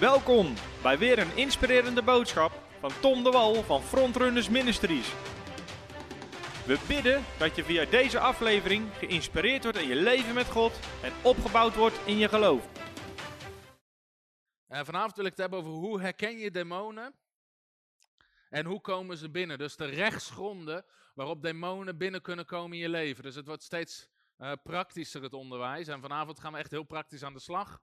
Welkom bij weer een inspirerende boodschap van Tom de Wal van Frontrunners Ministries. We bidden dat je via deze aflevering geïnspireerd wordt in je leven met God en opgebouwd wordt in je geloof. En vanavond wil ik het hebben over hoe herken je demonen en hoe komen ze binnen. Dus de rechtsgronden waarop demonen binnen kunnen komen in je leven. Dus het wordt steeds uh, praktischer het onderwijs. En vanavond gaan we echt heel praktisch aan de slag.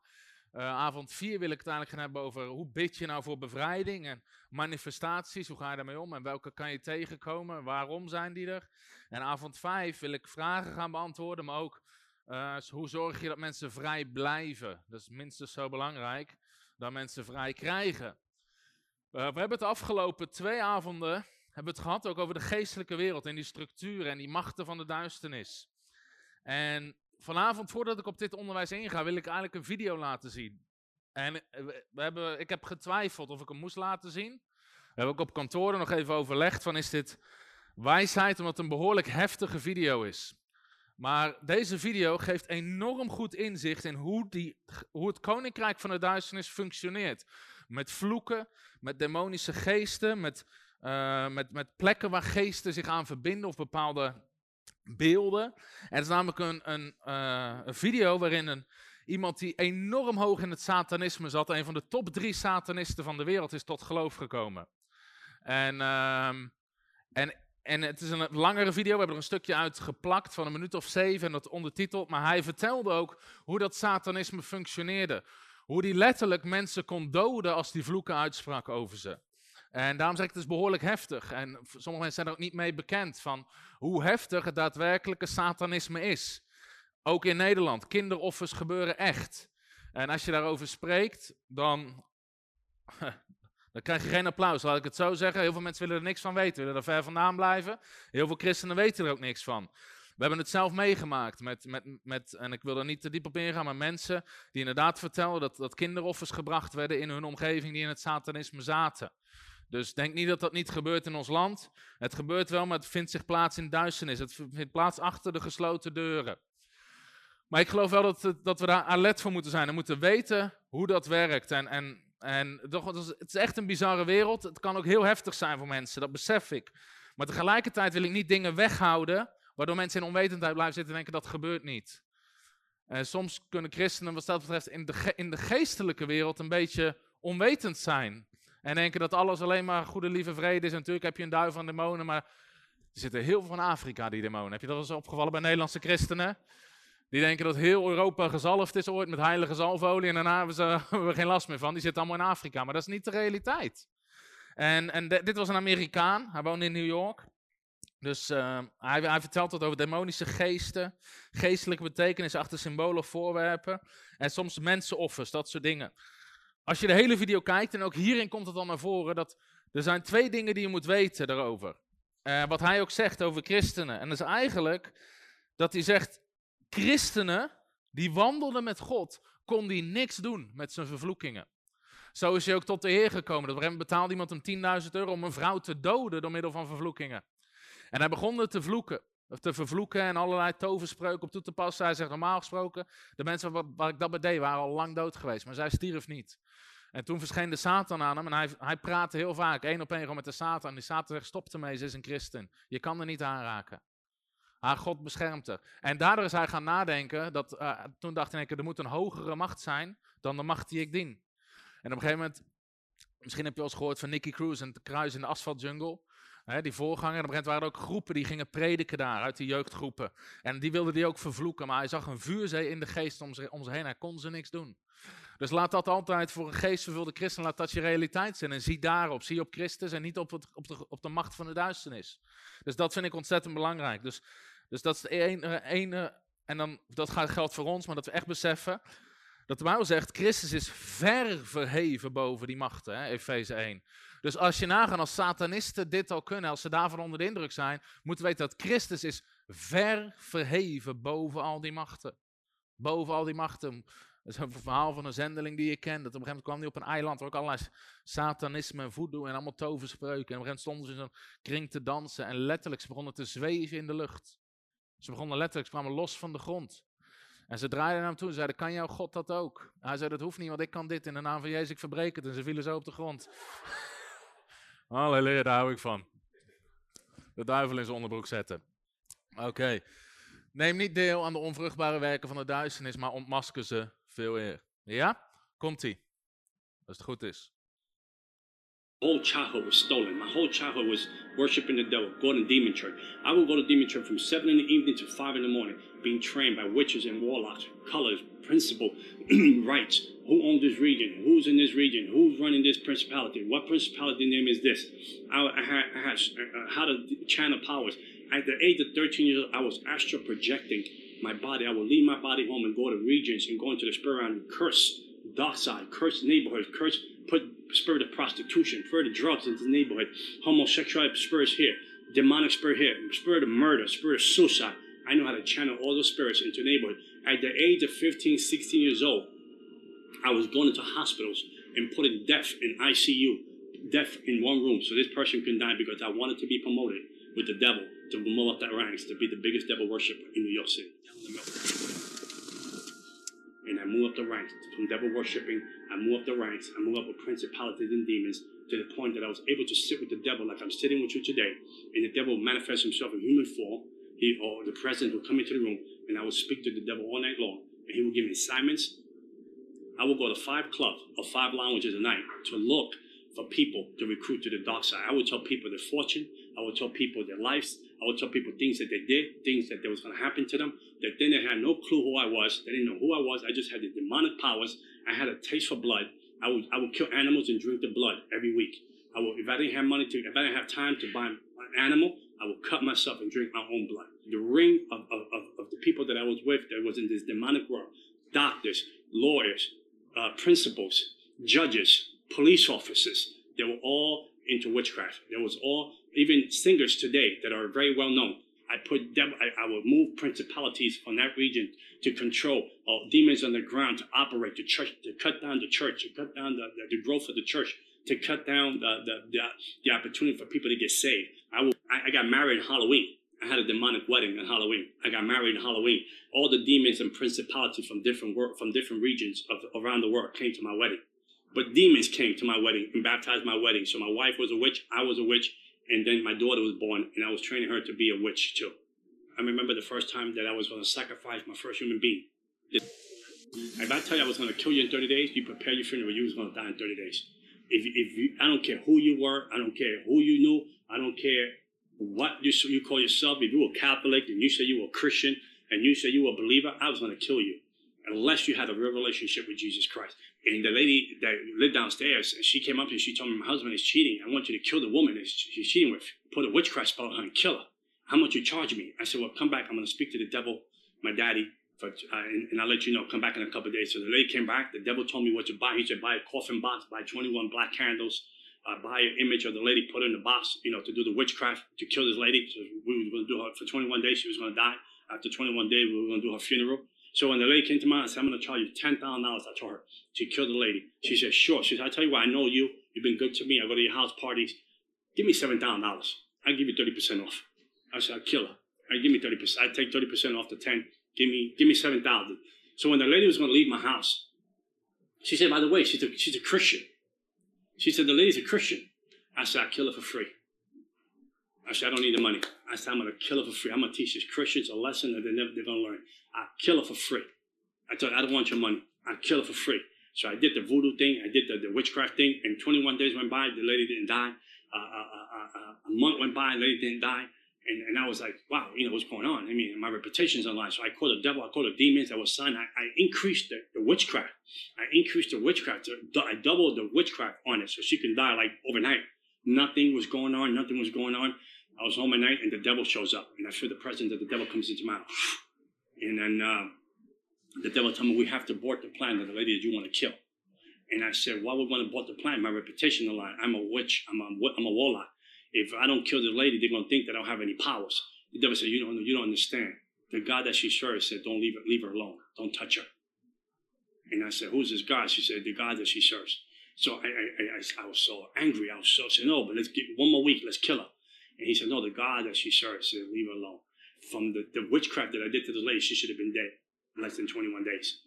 Uh, avond 4 wil ik het eigenlijk gaan hebben over hoe bid je nou voor bevrijding en manifestaties. Hoe ga je daarmee om en welke kan je tegenkomen? Waarom zijn die er? En avond 5 wil ik vragen gaan beantwoorden, maar ook uh, hoe zorg je dat mensen vrij blijven? Dat is minstens zo belangrijk dan mensen vrij krijgen. Uh, we hebben het de afgelopen twee avonden hebben het gehad ook over de geestelijke wereld en die structuren en die machten van de duisternis. En vanavond, voordat ik op dit onderwijs inga, wil ik eigenlijk een video laten zien. En eh, we hebben, ik heb getwijfeld of ik hem moest laten zien. We hebben ook op kantoor nog even overlegd van is dit wijsheid, omdat het een behoorlijk heftige video is. Maar deze video geeft enorm goed inzicht in hoe, die, hoe het koninkrijk van de duisternis functioneert. Met vloeken, met demonische geesten, met, uh, met, met plekken waar geesten zich aan verbinden of bepaalde beelden. En het is namelijk een, een, uh, een video waarin een, iemand die enorm hoog in het satanisme zat, een van de top drie satanisten van de wereld, is tot geloof gekomen. En, uh, en, en het is een langere video, we hebben er een stukje uit geplakt van een minuut of zeven en dat ondertiteld. Maar hij vertelde ook hoe dat satanisme functioneerde. Hoe die letterlijk mensen kon doden als die vloeken uitsprak over ze. En daarom zeg ik het is behoorlijk heftig. En sommige mensen zijn er ook niet mee bekend van hoe heftig het daadwerkelijke satanisme is. Ook in Nederland. Kinderoffers gebeuren echt. En als je daarover spreekt, dan, dan krijg je geen applaus, laat ik het zo zeggen. Heel veel mensen willen er niks van weten, willen er ver vandaan blijven. Heel veel christenen weten er ook niks van. We hebben het zelf meegemaakt met, met, en ik wil er niet te diep op ingaan, maar mensen die inderdaad vertelden dat, dat kinderoffers gebracht werden in hun omgeving die in het satanisme zaten. Dus denk niet dat dat niet gebeurt in ons land. Het gebeurt wel, maar het vindt zich plaats in duisternis. Het vindt plaats achter de gesloten deuren. Maar ik geloof wel dat, dat we daar alert voor moeten zijn en moeten weten hoe dat werkt. En, en, en het is echt een bizarre wereld. Het kan ook heel heftig zijn voor mensen, dat besef ik. Maar tegelijkertijd wil ik niet dingen weghouden, waardoor mensen in onwetendheid blijven zitten en denken dat gebeurt niet. En soms kunnen christenen, wat dat betreft, in de, in de geestelijke wereld een beetje onwetend zijn. En denken dat alles alleen maar goede, lieve vrede is. En natuurlijk heb je een duif van demonen, maar er zitten heel veel van Afrika, die demonen. Heb je dat eens opgevallen bij Nederlandse christenen? Die denken dat heel Europa gezalfd is ooit met heilige zalfolie en daarna hebben, ze, geen last meer van. Die zitten allemaal in Afrika, maar dat is niet de realiteit. En, en dit was een Amerikaan, hij woonde in New York. Dus hij, hij, vertelt wat over demonische geesten, geestelijke betekenis achter symbolen of voorwerpen. En soms mensenoffers, dat soort dingen. Als je de hele video kijkt, en ook hierin komt het al naar voren, dat er zijn twee dingen die je moet weten daarover. Uh, wat hij ook zegt over christenen. En dat is eigenlijk dat hij zegt, christenen die wandelden met God, kon die niks doen met zijn vervloekingen. Zo is hij ook tot de Heer gekomen. Dat betaalde iemand hem 10.000 euro om een vrouw te doden door middel van vervloekingen. En hij begon te vloeken, of te vervloeken en allerlei toverspreuken op toe te passen. Hij zegt normaal gesproken, de mensen waar, ik dat bij deed waren al lang dood geweest, maar zij stierf niet. En toen verscheen de Satan aan hem en hij, hij praatte heel vaak, één op één gewoon met de Satan. En die Satan zegt, stop ermee, ze is een christen. Je kan er niet aanraken. Haar God beschermt haar. En daardoor is hij gaan nadenken, dat, uh, toen dacht hij, er moet een hogere macht zijn dan de macht die ik dien. En op een gegeven moment, misschien heb je wel eens gehoord van Nicky Cruz en het kruis in de asfaltjungle. Hè, die voorganger. Op waren er ook groepen die gingen prediken daar, uit de jeugdgroepen. En die wilden die ook vervloeken, maar hij zag een vuurzee in de geest om zich, om zich heen. Hij kon ze niks doen. Dus laat dat altijd voor een geestvervulde christen, laat dat je realiteit zijn. En zie daarop, zie op Christus en niet op, op, de, op de macht van de duisternis. Dus dat vind ik ontzettend belangrijk. Dus, dus dat is de ene, ene, en dan, dat geldt voor ons, maar dat we echt beseffen, dat de Bijbel zegt, Christus is ver verheven boven die machten, Efeze 1. Dus als je nagaan als satanisten dit al kunnen, als ze daarvan onder de indruk zijn, moeten we weten dat Christus is ver verheven boven al die machten. Boven al die machten. Dat is een verhaal van een zendeling die je kent. Dat op een gegeven moment kwam hij op een eiland waar ook allerlei satanisme en voodoo en allemaal toverspreuken. En op een gegeven moment stonden ze in zo'n kring te dansen en letterlijk ze begonnen te zweven in de lucht. Ze begonnen letterlijk, ze kwamen los van de grond. En ze draaiden naar hem toe en zeiden, kan jouw God dat ook? Hij zei, dat hoeft niet, want ik kan dit in de naam van Jezus, ik verbreek het. En ze vielen zo op de grond. Halleluja, daar hou ik van. De duivel in zijn onderbroek zetten. Oké. Neem niet deel aan de onvruchtbare werken van de duisternis, maar ontmasker ze veel eer. Ja? Komt-ie. Als het goed is. Whole childhood was stolen. My whole childhood was worshiping the devil, going to demon church. I would go to demon church from 7 in the evening to 5 in the morning, being trained by witches and warlocks, colors, principle, rights. Who owns this region? Who's in this region? Who's running this principality? What principality name is this? I, I had, I had uh, how to channel powers. At the age of 13 years old, I was astral projecting my body. I would leave my body home and go to regions and go into the spirit realm and curse dark side, curse neighborhoods, curse, put spirit of prostitution, spirit of drugs into the neighborhood, homosexuality spirits here, demonic spirit here, spirit of murder, spirit of suicide. I know how to channel all those spirits into the neighborhood. At the age of 15, 16 years old, I was going into hospitals and putting death in ICU, death in one room, so this person can die because I wanted to be promoted with the devil to move up that ranks to be the biggest devil worshiper in New York City. And I move up the ranks from devil worshipping. I move up the ranks. I move up with principalities and demons to the point that I was able to sit with the devil like I'm sitting with you today. And the devil manifests himself in human form. He or the president will come into the room and I would speak to the devil all night long. And he would give me assignments. I would go to five clubs or five lounges a night to look for people to recruit to the dark side. I would tell people their fortune. I would tell people their lives. I would tell people things that they did, things that was going to happen to them. That then they had no clue who I was. They didn't know who I was. I just had the demonic powers. I had a taste for blood. I would I would kill animals and drink the blood every week. I would if I didn't have money to if I didn't have time to buy an animal, I would cut myself and drink my own blood. The ring of, of, of, of the people that I was with that was in this demonic world, doctors, lawyers, uh, principals, judges, police officers, they were all into witchcraft. There was all even singers today that are very well known. I put I, I would move principalities from that region to control uh, demons on the ground to operate the church, to cut down the church, to cut down the, the, the growth of the church, to cut down the, the, the, the opportunity for people to get saved. I, will, I, I got married on Halloween. I had a demonic wedding on Halloween. I got married on Halloween. All the demons and principalities from different world, from different regions of around the world came to my wedding. But demons came to my wedding and baptized my wedding. So my wife was a witch, I was a witch, and then my daughter was born, and I was training her to be a witch too. I remember the first time that I was going to sacrifice my first human being. If I tell you I was going to kill you in 30 days, you prepare your funeral, you was going to die in 30 days. If, if you, I don't care who you were, I don't care who you knew, I don't care what you, you call yourself. If you were Catholic and you say you were Christian and you say you were a believer, I was going to kill you unless you had a real relationship with Jesus Christ. And the lady that lived downstairs, she came up to and she told me, My husband is cheating. I want you to kill the woman that she's cheating with. Put a witchcraft spell on her and kill her. How much you charge me? I said, Well, come back. I'm going to speak to the devil, my daddy, for, uh, and, and, I'll let you know. Come back in a couple days. So the lady came back. The devil told me what to buy. He said, Buy a coffin box, buy 21 black candles, uh, buy an image of the lady, put in the box, you know, to do the witchcraft, to kill this lady. So we were going to do her for 21 days. She was going to die. After 21 days, we were going to do her funeral. So when the lady came to me, I said, I'm going to charge you $10,000. I told her to kill the lady. She said, sure. She said, I tell you what, I know you. You've been good to me. I go to your house parties. Give me $7,000. I'll give you 30% off. I said, I'll kill her. I give me 30%. I take 30% off the 10. Give me, give me 7,000. So when the lady was going to leave my house, she said, by the way, she's a, she's a Christian. She said, the lady's a Christian. I said, I'll kill her for free. I said, I don't need the money. I said, I'm going to kill her for free. I'm going to teach these Christians a lesson that they're never they're going to learn. I'll kill her for free. I told her, I don't want your money. I'll kill her for free. So I did the voodoo thing. I did the, the witchcraft thing. And 21 days went by. The lady didn't die. Uh, uh, uh, a month went by. The lady didn't die. And, and I was like, wow, you know, what's going on? I mean, my reputation's online. So I called the devil. I called the demons I was signed. I, I increased the, the witchcraft. I increased the witchcraft. I doubled the witchcraft on it so she can die like overnight. Nothing was going on. Nothing was going on. I was home at night and the devil shows up. And I feel the presence of the devil comes into my house. And then uh, the devil told me, we have to abort the plan of the lady that you want to kill. And I said, why would we want to abort the plan? My reputation on the line. I'm a witch. I'm a, I'm a warlock. If I don't kill the lady, they're going to think that I don't have any powers. The devil said, you don't, you don't understand. The God that she serves said, don't leave her, leave her alone. Don't touch her. And I said, who's this God? She said, the God that she serves. So I, I, I, I was so angry. I was so, I said, no, but let's get one more week. Let's kill her. And he said, no, the God that she serves said, leave her alone. From the, the witchcraft that I did to the lady, she should have been dead. in less than 21 days.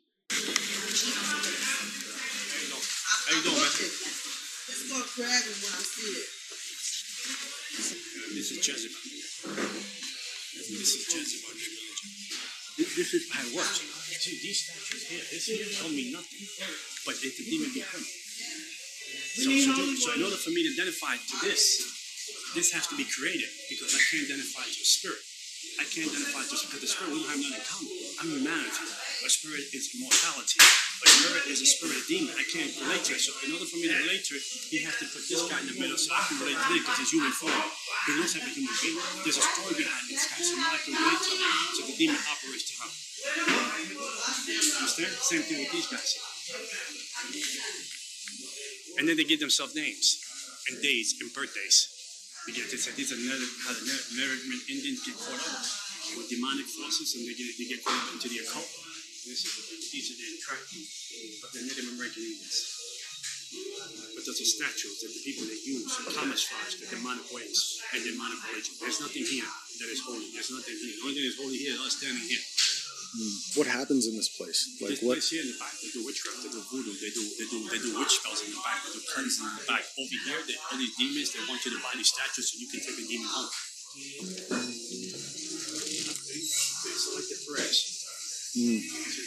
How you doing, man? It's going crazy when I see it. This is Jezebel. This is Jezebel. This, this is how it works. See, these statues here, this here don't mean nothing. But it's a demon behind it. So, so, so in order for me to identify to this, this has to be created because I can't identify to a spirit. I can't identify just because the spirit we don't have nothing in common. I'm humanity. A spirit is immortality. A spirit is a spirit demon. I can't relate to it. So in order for me to relate to it, he has to put this guy in the middle so I can relate to it because he's human form. He looks like a human being. There's a story behind this guy, so now I can relate to him. So the demon operates to him. Understand? Same thing with these guys. And then they give themselves names and days and birthdays. They say, these are how the American Indians get caught up with demonic forces and they get, they get caught up into the occult. This is, these are the tribe, but the Native American Indians. But those are statues that the people that use to camouflage the demonic ways and demonic religion. There's nothing here that is holy. There's nothing here. The only thing that's holy here is us standing here. What happens in this place? Like This what? place here in the back, they do witchcraft, they do voodoo, they do they do they do witch spells in the back, they do cleansing in the back. Over here, they, all these demons, they want you to buy these statues so you can take a demon home. They select the prayers. Hmm.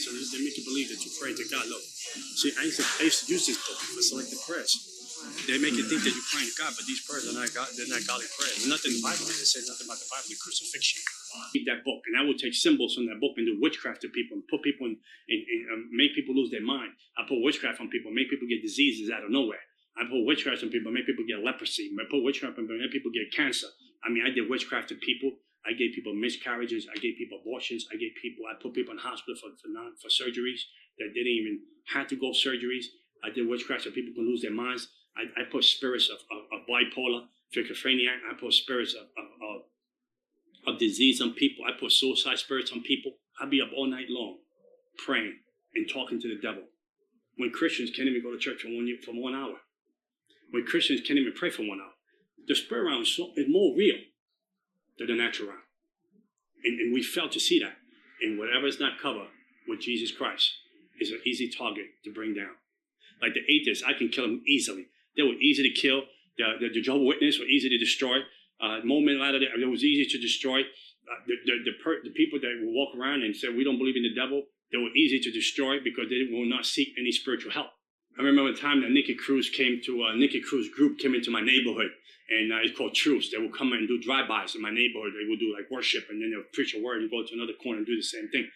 So they they make you believe that you pray to God. Look, see, I used to, I used to use this book for selected prayers. They make you think that you're praying to God, but these prayers are not God, they're not godly prayers. There's nothing in the Bible. They say nothing about the Bible, the crucifixion. Read that book, and I will take symbols from that book and do witchcraft to people and put people in, um, make people lose their mind. I put witchcraft on people, make people get diseases out of nowhere. I put witchcraft on people, make people get leprosy. I put witchcraft on people, make people get cancer. I mean, I did witchcraft to people. I gave people miscarriages. I gave people abortions. I gave people. I put people in hospital for for, non, for surgeries that didn't even have to go surgeries. I did witchcraft so people can lose their minds. I, I put spirits of, of, of bipolar, schizophrenia. I put spirits of, of, of, of disease on people. I put suicide spirits on people. I'd be up all night long praying and talking to the devil. When Christians can't even go to church for one, year, for one hour. When Christians can't even pray for one hour. The spirit realm is, so, is more real than the natural realm. And, and we fail to see that. And whatever is not covered with Jesus Christ is an easy target to bring down. Like the atheists, I can kill them easily. They were easy to kill. The, the, the Jehovah Witness were easy to destroy. Uh, moment later, it was easy to destroy. Uh, the, the, the, per, the people that will walk around and say, we don't believe in the devil, they were easy to destroy because they will not seek any spiritual help. I remember a time that Nikki Cruz came to, uh, Nikki Cruz group came into my neighborhood and uh, it's called Truce. They will come and do drive-bys in my neighborhood. They will do like worship and then they'll preach a word and go to another corner and do the same thing.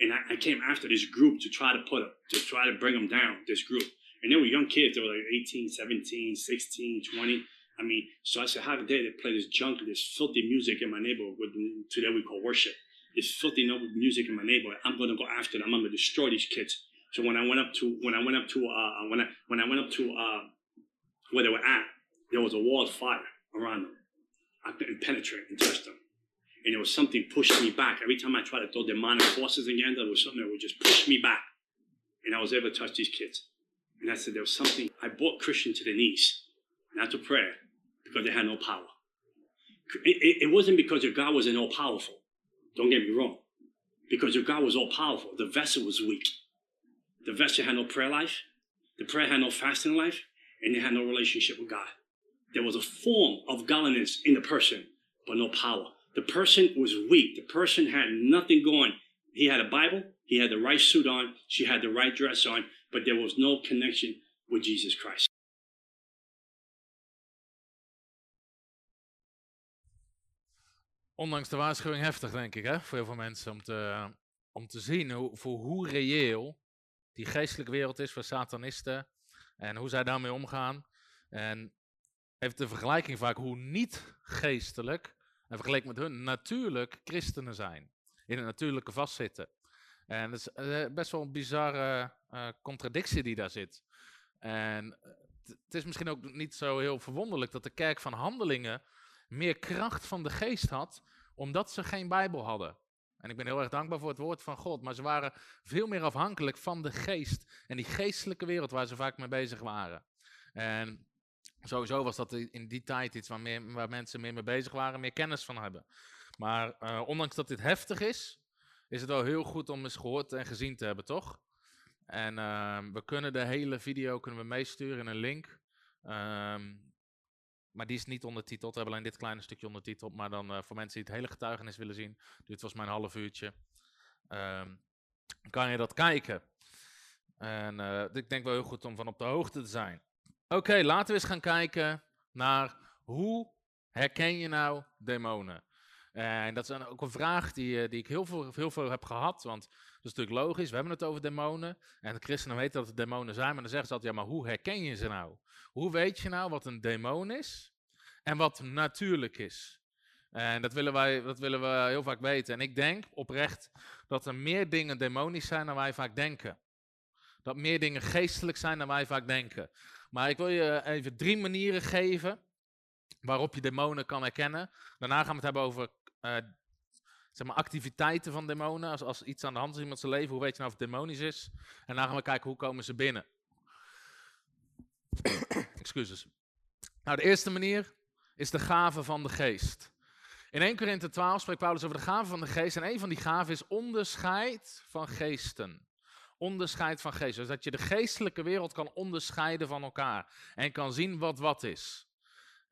And I, I came after this group to try to put a, to try to bring them down, this group. And they were young kids. They were like 18, 17, 16, 20. I mean, so I said, how dare they play this junk, this filthy music in my neighborhood, today we call worship. This filthy music in my neighborhood. I'm going to go after them. I'm going to destroy these kids. So when I went up to, when I went up to, uh, when I, when I went up to, uh, where they were at, there was a wall of fire around them. I couldn't penetrate and touch them. And there was something pushing me back. Every time I tried to throw demonic forces them, there was something that would just push me back. And I was able to touch these kids. And I said, there was something. I brought Christian to their knees, not to prayer, because they had no power. It, it, it wasn't because your God wasn't all powerful. Don't get me wrong. Because your God was all powerful. The vessel was weak. The vessel had no prayer life. The prayer had no fasting life. And they had no relationship with God. There was a form of godliness in the person, but no power. The person was weak. The person had nothing going. He had a Bible. He had the right suit on. She had the right dress on, but there was no connection with Jesus Christ. Ondanks de waarschuwing heftig, denk ik, hè, voor heel veel mensen om te, om te zien hoe, voor hoe reëel die geestelijke wereld is voor satanisten en hoe zij daarmee omgaan. En heeft de vergelijking vaak hoe niet geestelijk, en vergeleken met hun, natuurlijk christenen zijn. In het natuurlijke vastzitten. En dat is uh, best wel een bizarre uh, contradictie die daar zit. En het is misschien ook niet zo heel verwonderlijk dat de kerk van handelingen meer kracht van de geest had, omdat ze geen Bijbel hadden. En ik ben heel erg dankbaar voor het woord van God, maar ze waren veel meer afhankelijk van de geest en die geestelijke wereld waar ze vaak mee bezig waren. En sowieso was dat in die tijd iets waar, waar mensen meer mee bezig waren, meer kennis van hebben. Maar uh, ondanks dat dit heftig is, is het wel heel goed om eens gehoord en gezien te hebben, toch? En ehm, we kunnen de hele video kunnen we meesturen in een link. Ehm, maar die is niet ondertiteld. We hebben alleen dit kleine stukje ondertiteld. Maar dan eh, voor mensen die het hele getuigenis willen zien, duurt volgens mij een half uurtje. Ehm, kan je dat kijken. En eh, ik denk wel heel goed om van op de hoogte te zijn. Oké, laten we eens gaan kijken naar hoe herken je nou demonen? En dat is dan ook een vraag die, eh, die ik heel veel, heel veel heb gehad. Want dat is natuurlijk logisch, we hebben het over demonen. En de christenen weten dat het demonen zijn, maar dan zeggen ze altijd, ja, maar hoe herken je ze nou? Hoe weet je nou wat een demon is en wat natuurlijk is? En dat willen, wij, dat willen we heel vaak weten. En ik denk oprecht dat er meer dingen demonisch zijn dan wij vaak denken. Dat meer dingen geestelijk zijn dan wij vaak denken. Maar ik wil je even drie manieren geven waarop je demonen kan herkennen. Daarna gaan we het hebben over uh, zeg maar activiteiten van demonen. Als, als iets aan de hand is in iemand zijn leven, hoe weet je nou of het demonisch is? En daarna gaan we kijken hoe komen ze binnen. Excuses. Nou, de eerste manier is de gave van de geest. In 1 Korinthe 12 spreekt Paulus over de gave van de geest. En een van die gaven is onderscheid van geesten. Onderscheid van geesten. Dus dat je de geestelijke wereld kan onderscheiden van elkaar. En kan zien wat wat is.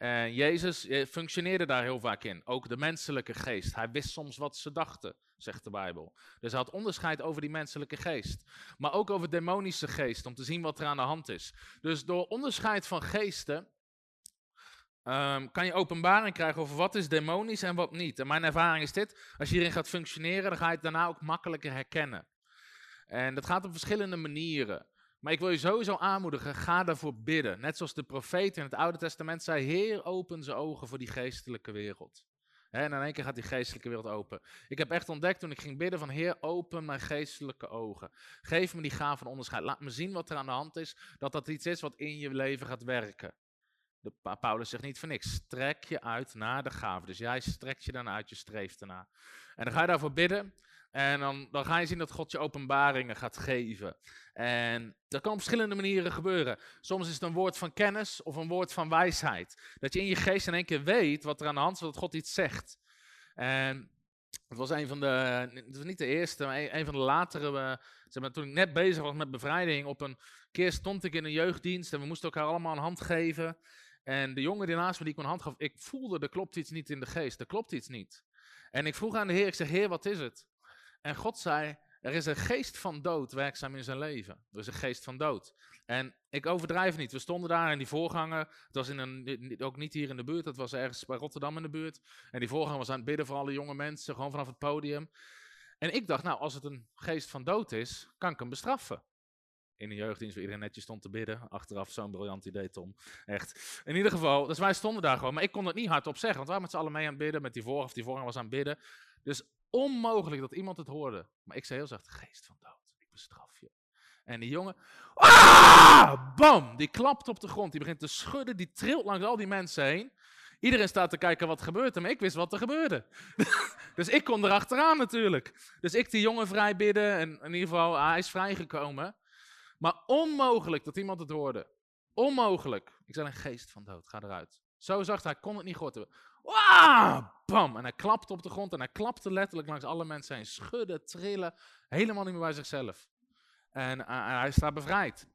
En Jezus eh, functioneerde daar heel vaak in. Ook de menselijke geest. Hij wist soms wat ze dachten, zegt de Bijbel. Dus hij had onderscheid over die menselijke geest. Maar ook over demonische geest, om te zien wat er aan de hand is. Dus door onderscheid van geesten um, kan je openbaring krijgen over wat is demonisch en wat niet. En mijn ervaring is dit, als je hierin gaat functioneren, dan ga je het daarna ook makkelijker herkennen. En dat gaat op verschillende manieren. Maar ik wil je sowieso aanmoedigen, ga daarvoor bidden. Net zoals de profeet in het Oude Testament zei, Heer, open zijn ogen voor die geestelijke wereld. en in één keer gaat die geestelijke wereld open. Ik heb echt ontdekt toen ik ging bidden van Heer, open mijn geestelijke ogen. Geef me die gave van onderscheid. Laat me zien wat er aan de hand is. Dat dat iets is wat in je leven gaat werken. De, Paulus zegt niet voor niks. Strek je uit naar de gave. Dus jij strekt je dan uit, je streeft ernaar. En dan ga je daarvoor bidden. En dan, dan ga je zien dat God je openbaringen gaat geven. En dat kan op verschillende manieren gebeuren. Soms is het een woord van kennis of een woord van wijsheid. Dat je in je geest in één keer weet wat er aan de hand is, dat God iets zegt. En het was een van de, het was niet de eerste, maar een, van de latere, uh, zeg maar, toen ik net bezig was met bevrijding, op een keer stond ik in een jeugddienst en we moesten elkaar allemaal een hand geven. En de jongen die naast me die ik een hand gaf, ik voelde er klopt iets niet in de geest, er klopt iets niet. En ik vroeg aan de Heer, ik zeg, Heer, wat is het? En God zei, er is een geest van dood werkzaam in zijn leven. Er is een geest van dood. En ik overdrijf niet. We stonden daar en die voorganger, het was in een, ook niet hier in de buurt, het was ergens bij Rotterdam in de buurt. En die voorganger was aan het bidden voor alle jonge mensen, gewoon vanaf het podium. En ik dacht, nou, als het een geest van dood is, kan ik hem bestraffen. In een jeugddienst waar iedereen netjes stond te bidden. Achteraf zo'n briljant idee, Tom. Echt. In ieder geval, dus wij stonden daar gewoon. Maar ik kon het niet hardop zeggen, want we waren met z'n allen mee aan het bidden. Met die voorganger, of die voorganger was aan het bidden. Dus onmogelijk dat iemand het hoorde. Maar ik zei heel zacht, geest van dood, ik bestraf je. En die jongen, ah, bam, die klapt op de grond. Die begint te schudden, die trilt langs al die mensen heen. Iedereen staat te kijken wat gebeurt er, maar ik wist wat er gebeurde. dus ik kon erachteraan natuurlijk. Dus ik die jongen vrij bidden en in ieder geval, hij is vrijgekomen. Maar onmogelijk dat iemand het hoorde. Onmogelijk. Ik zei een geest van dood, ga eruit. Zo zacht hij, kon het niet gehoord hebben. Waaah, bam. En hij klapte op de grond en hij klapte letterlijk langs alle mensen heen. Schudden, trillen, helemaal niet meer bij zichzelf. En uh, hij staat bevrijd.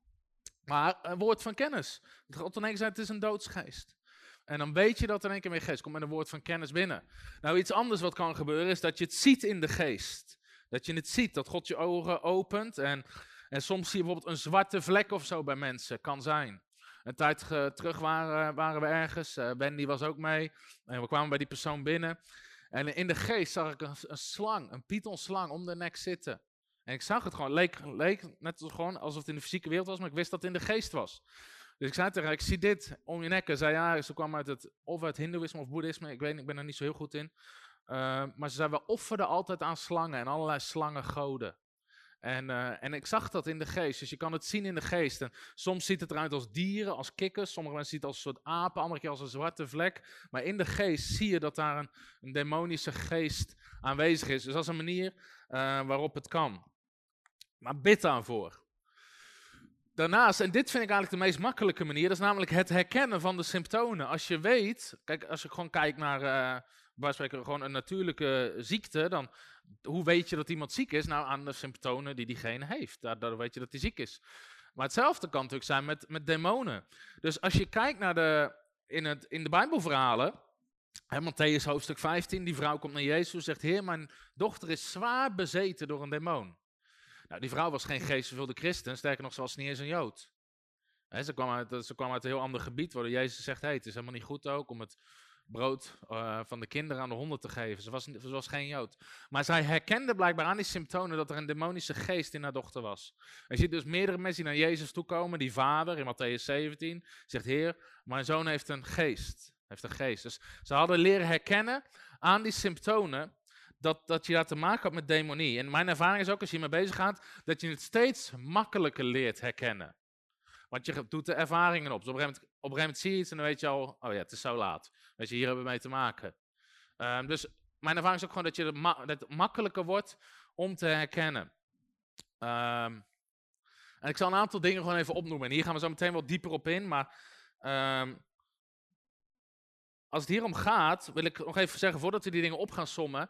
Maar een woord van kennis. God in één zei, het is een doodsgeest. En dan weet je dat er in één keer meer geest komt met een woord van kennis binnen. Nou, iets anders wat kan gebeuren is dat je het ziet in de geest. Dat je het ziet, dat God je ogen opent. En, en soms zie je bijvoorbeeld een zwarte vlek of zo bij mensen, kan zijn. Een tijd terug waren, waren we ergens. Wendy was ook mee. En we kwamen bij die persoon binnen. En in de geest zag ik een, slang, een pythonslang om de nek zitten. En ik zag het gewoon. Leek, leek net gewoon alsof het in de fysieke wereld was, maar ik wist dat het in de geest was. Dus ik zei tegen haar, ik zie dit om je nek. Ze zei ja, ze kwam uit het, of uit hindoeïsme of boeddhisme. Ik weet niet, ik ben er niet zo heel goed in. Uh, maar ze zei, we offerden altijd aan slangen en allerlei slangengoden. En, uh, en ik zag dat in de geest. Dus je kan het zien in de geest. En soms ziet het eruit als dieren, als kikkers. Sommige mensen zien het als een soort apen, andere keer als een zwarte vlek. Maar in de geest zie je dat daar een, een demonische geest aanwezig is. Dus dat is een manier uh, waarop het kan. Maar bid daarvoor. Daarnaast, en dit vind ik eigenlijk de meest makkelijke manier, dat is namelijk het herkennen van de symptomen. Als je weet, kijk, als je gewoon kijkt naar, uh, bij spreken gewoon een natuurlijke ziekte, dan hoe weet je dat iemand ziek is? Nou, aan de symptomen die diegene heeft. Daardoor weet je dat hij ziek is. Maar hetzelfde kan natuurlijk zijn met, met demonen. Dus als je kijkt naar de, in, het, in de Bijbelverhalen, hè, Matthäus hoofdstuk 15, die vrouw komt naar Jezus en zegt, Heer, mijn dochter is zwaar bezeten door een demon. Nou, die vrouw was geen geestvervulde christen, sterker nog, ze was niet eens een Jood. Ze, kwam uit, ze kwam uit een heel ander gebied, waar Jezus zegt, hey, het is helemaal niet goed ook om het brood uh, van de kinderen aan de honden te geven. Ze was, ze was geen Jood. Maar zij herkende blijkbaar aan die symptomen dat er een demonische geest in haar dochter was. Je ziet dus meerdere mensen die naar Jezus toe komen. Die vader in Matthäus 17 zegt, Heer, mijn zoon heeft een geest. Heeft een geest. Dus ze hadden leren herkennen aan die symptomen dat, dat je daar te maken had met demonie. En mijn ervaring is ook, als je hiermee bezig gaat, dat je het steeds makkelijker leert herkennen. Want je doet de ervaringen op. Dus op een, gegeven moment, zie je iets en dan weet je al, oh ja, het is zo laat. Weet je, hier hebben we mee te maken. Um, dus mijn ervaring is ook gewoon dat, je het, dat makkelijker wordt om te herkennen. Um, en ik zal een aantal dingen gewoon even opnoemen. En hier gaan we zo meteen wat dieper op in. Maar um, als het hier om gaat, wil ik nog even zeggen, voordat we die dingen op gaan sommen.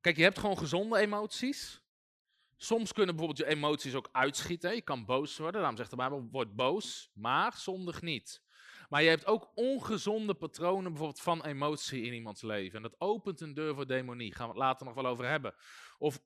Kijk, je hebt gewoon gezonde emoties. Soms kunnen bijvoorbeeld je emoties ook uitschieten. Je kan boos worden. Daarom zegt de Bijbel, word boos, maar zondig niet. Maar je hebt ook ongezonde patronen bijvoorbeeld van emotie in iemands leven. En dat opent een deur voor demonie. Gaan we het later nog wel over hebben. Of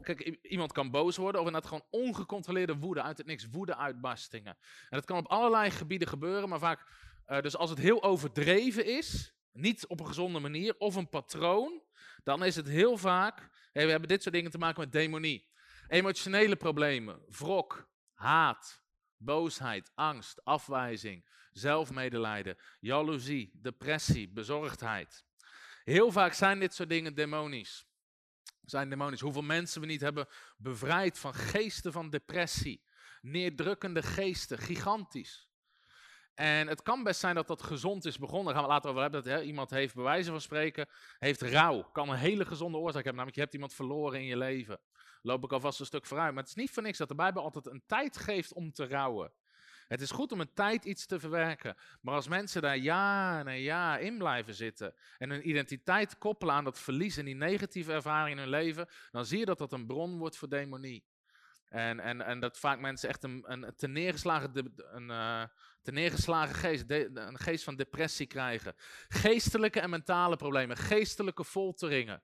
kijk, iemand kan boos worden of inderdaad gewoon ongecontroleerde woede uit het niks, woede-uitbarstingen. En dat kan op allerlei gebieden gebeuren, maar vaak, uh, dus als het heel overdreven is, niet op een gezonde manier, of een patroon, dan is het heel vaak, hey, we hebben dit soort dingen te maken met demonie. Emotionele problemen, wrok, haat, boosheid, angst, afwijzing, zelfmedelijden, jaloezie, depressie, bezorgdheid. Heel vaak zijn dit soort dingen demonisch. Zijn demonisch. Hoeveel mensen we niet hebben bevrijd van geesten van depressie, neerdrukkende geesten, gigantisch. En het kan best zijn dat dat gezond is begonnen. Daar gaan we later over hebben. Dat hè, iemand heeft, bij wijze van spreken, heeft rouw. Kan een hele gezonde oorzaak hebben. Namelijk, je hebt iemand verloren in je leven. Loop ik alvast een stuk vooruit. Maar het is niet voor niks dat de Bijbel altijd een tijd geeft om te rouwen. Het is goed om een tijd iets te verwerken. Maar als mensen daar jaar na jaar in blijven zitten en hun identiteit koppelen aan dat verlies en die negatieve ervaring in hun leven, dan zie je dat dat een bron wordt voor demonie. En, en, en dat vaak mensen echt een, een te, neergeslagen, een, uh, te neergeslagen geest, een geest van depressie krijgen. Geestelijke en mentale problemen, geestelijke folteringen.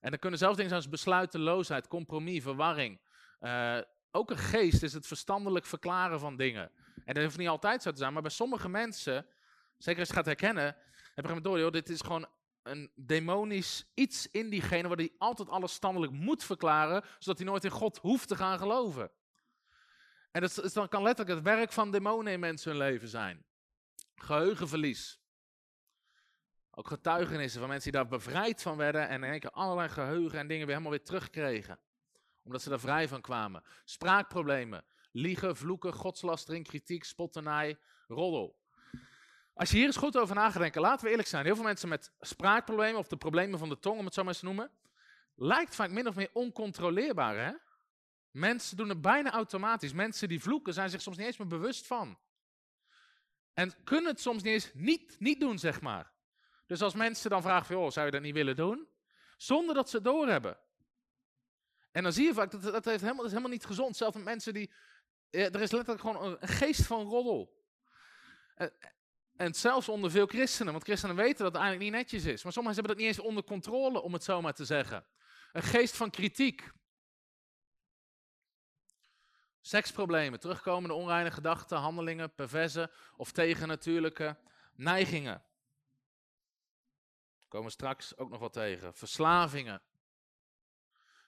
En dan kunnen zelfs dingen zijn als besluiteloosheid, compromis, verwarring. Uh, ook een geest is het verstandelijk verklaren van dingen. En dat hoeft niet altijd zo te zijn, maar bij sommige mensen, zeker als je gaat herkennen, heb je door, joh, dit is gewoon een demonisch iets in diegene waar hij altijd alles standelijk moet verklaren, zodat hij nooit in God hoeft te gaan geloven. En dat, dan kan letterlijk het werk van demonen in mensen hun leven zijn. Geheugenverlies. Ook getuigenissen van mensen die daar bevrijd van werden en in allerlei geheugen en dingen weer helemaal weer terugkregen. Omdat ze daar vrij van kwamen. Spraakproblemen, liegen, vloeken, godslastering, kritiek, spotternij, roddel. Als je hier eens goed over na gaat denken, laten we eerlijk zijn. Heel veel mensen met spraakproblemen of de problemen van de tong, om het zo maar eens te noemen, lijkt vaak min of meer oncontroleerbaar. Hè? Mensen doen het bijna automatisch. Mensen die vloeken zijn zich soms niet eens meer bewust van. En kunnen het soms niet eens niet, niet doen, zeg maar. Dus als mensen dan vragen van, oh, zou je dat niet willen doen? Zonder dat ze het doorhebben. En dan zie je vaak, dat, dat, heeft helemaal, is helemaal niet gezond. Zelfs met mensen die, er is letterlijk gewoon een geest van roddel. En, en zelfs onder veel christenen, want christenen weten dat het eigenlijk niet netjes is. Maar sommigen hebben dat niet eens onder controle, om het zo maar te zeggen. Een geest van kritiek. Seksproblemen, terugkomende onreine gedachten, handelingen, perverse of tegennatuurlijke neigingen. Komen we straks ook nog wat tegen. Verslavingen.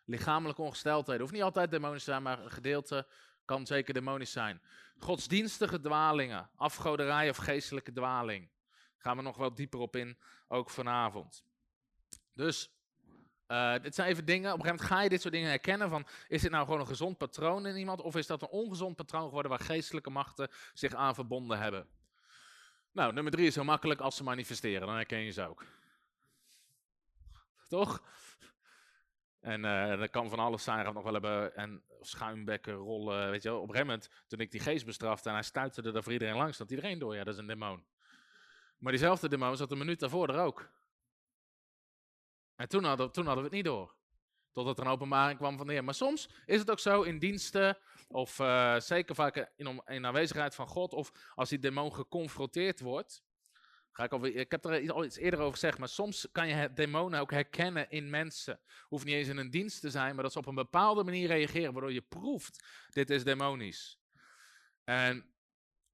Lichamelijke ongesteldheden. Hoeft niet altijd demonisch te zijn, maar een gedeelte kan zeker demonisch zijn. Godsdienstige dwalingen, afgoderij of geestelijke dwaling. Gaan we nog wel dieper op in, ook vanavond. Dus, uh, dit zijn even dingen, op een gegeven moment ga je dit soort dingen herkennen van, is dit nou gewoon een gezond patroon in iemand, of is dat een ongezond patroon geworden waar geestelijke machten zich aan verbonden hebben? Nou, nummer drie is zo makkelijk als ze manifesteren, dan herken je ze ook. Toch? En uh, dat kan van alles zijn. Nog wel hebben en schuimbekken, rollen. Weet je wel. Op een toen ik die geest bestrafte en hij stuitte er voor iedereen langs, dat iedereen door. Ja, dat is een demon. Maar diezelfde demon zat een minuut daarvoor er ook. En toen hadden, toen hadden we het niet door. Totdat er een openbaring kwam van de Heer. Maar soms is het ook zo in diensten, of eh, zeker vaak in, in aanwezigheid van God, of als die demon geconfronteerd wordt. Ik, heb er al iets eerder over gezegd, maar soms kan je demonen ook herkennen in mensen. Hoeft niet eens in een dienst te zijn, maar dat ze op een bepaalde manier reageren, waardoor je proeft, dit is demonisch. En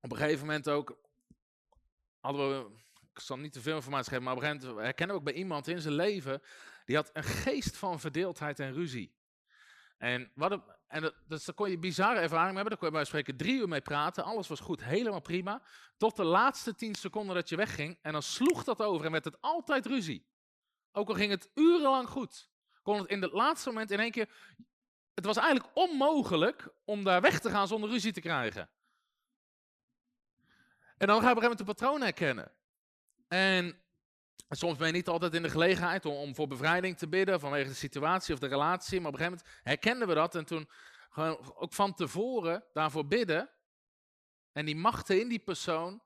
op een gegeven moment ook hadden we, ik zal niet te veel informatie geven, maar op een gegeven moment herkennen we ook bij iemand in zijn leven, die had een geest van verdeeldheid en ruzie. En, wat en dat, daar kon je bizarre ervaring hebben, daar kon je bij spreken drie uur mee praten, alles was goed, helemaal prima, tot de laatste tien seconden dat je wegging, en dan sloeg dat over en werd het altijd ruzie. Ook al ging het urenlang goed, kon het in het laatste moment in één keer, het was eigenlijk onmogelijk om daar weg te gaan zonder ruzie te krijgen. En dan ga je op een gegeven moment de patroon herkennen. En soms ben je niet altijd in de gelegenheid om, voor bevrijding te bidden vanwege de situatie of de relatie. Maar op een gegeven moment herkenden we dat en toen gewoon ook van tevoren daarvoor bidden. En die machten in die persoon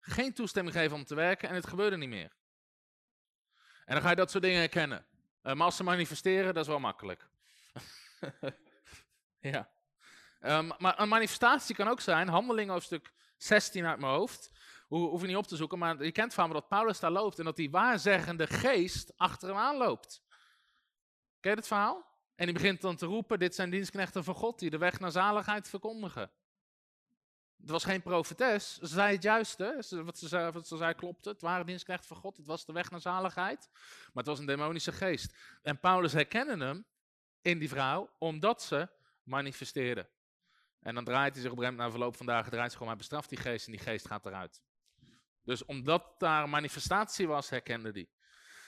geen toestemming geven om te werken en het gebeurde niet meer. En dan ga je dat soort dingen herkennen. Maar als ze manifesteren, dat is wel makkelijk. ja. Ehm, maar een manifestatie kan ook zijn, handeling hoofdstuk 16 uit mijn hoofd. Ho hoef je niet op te zoeken, maar je kent van me dat Paulus daar loopt en dat die waarzeggende geest achter hem aanloopt. Ken je het verhaal? En die begint dan te roepen, dit zijn dienstknechten van God die de weg naar zaligheid verkondigen. Het was geen profetes, ze zei het juiste, wat ze, zei, wat klopte, het waren dienstknechten van God, het was de weg naar zaligheid. Maar het was een demonische geest. En Paulus herkende hem in die vrouw, omdat ze manifesteerde. En dan draait hij zich op een na verloop van dagen, draait zich om, hij bestraft die geest en die geest gaat eruit. Dus omdat daar manifestatie was, herkende hij.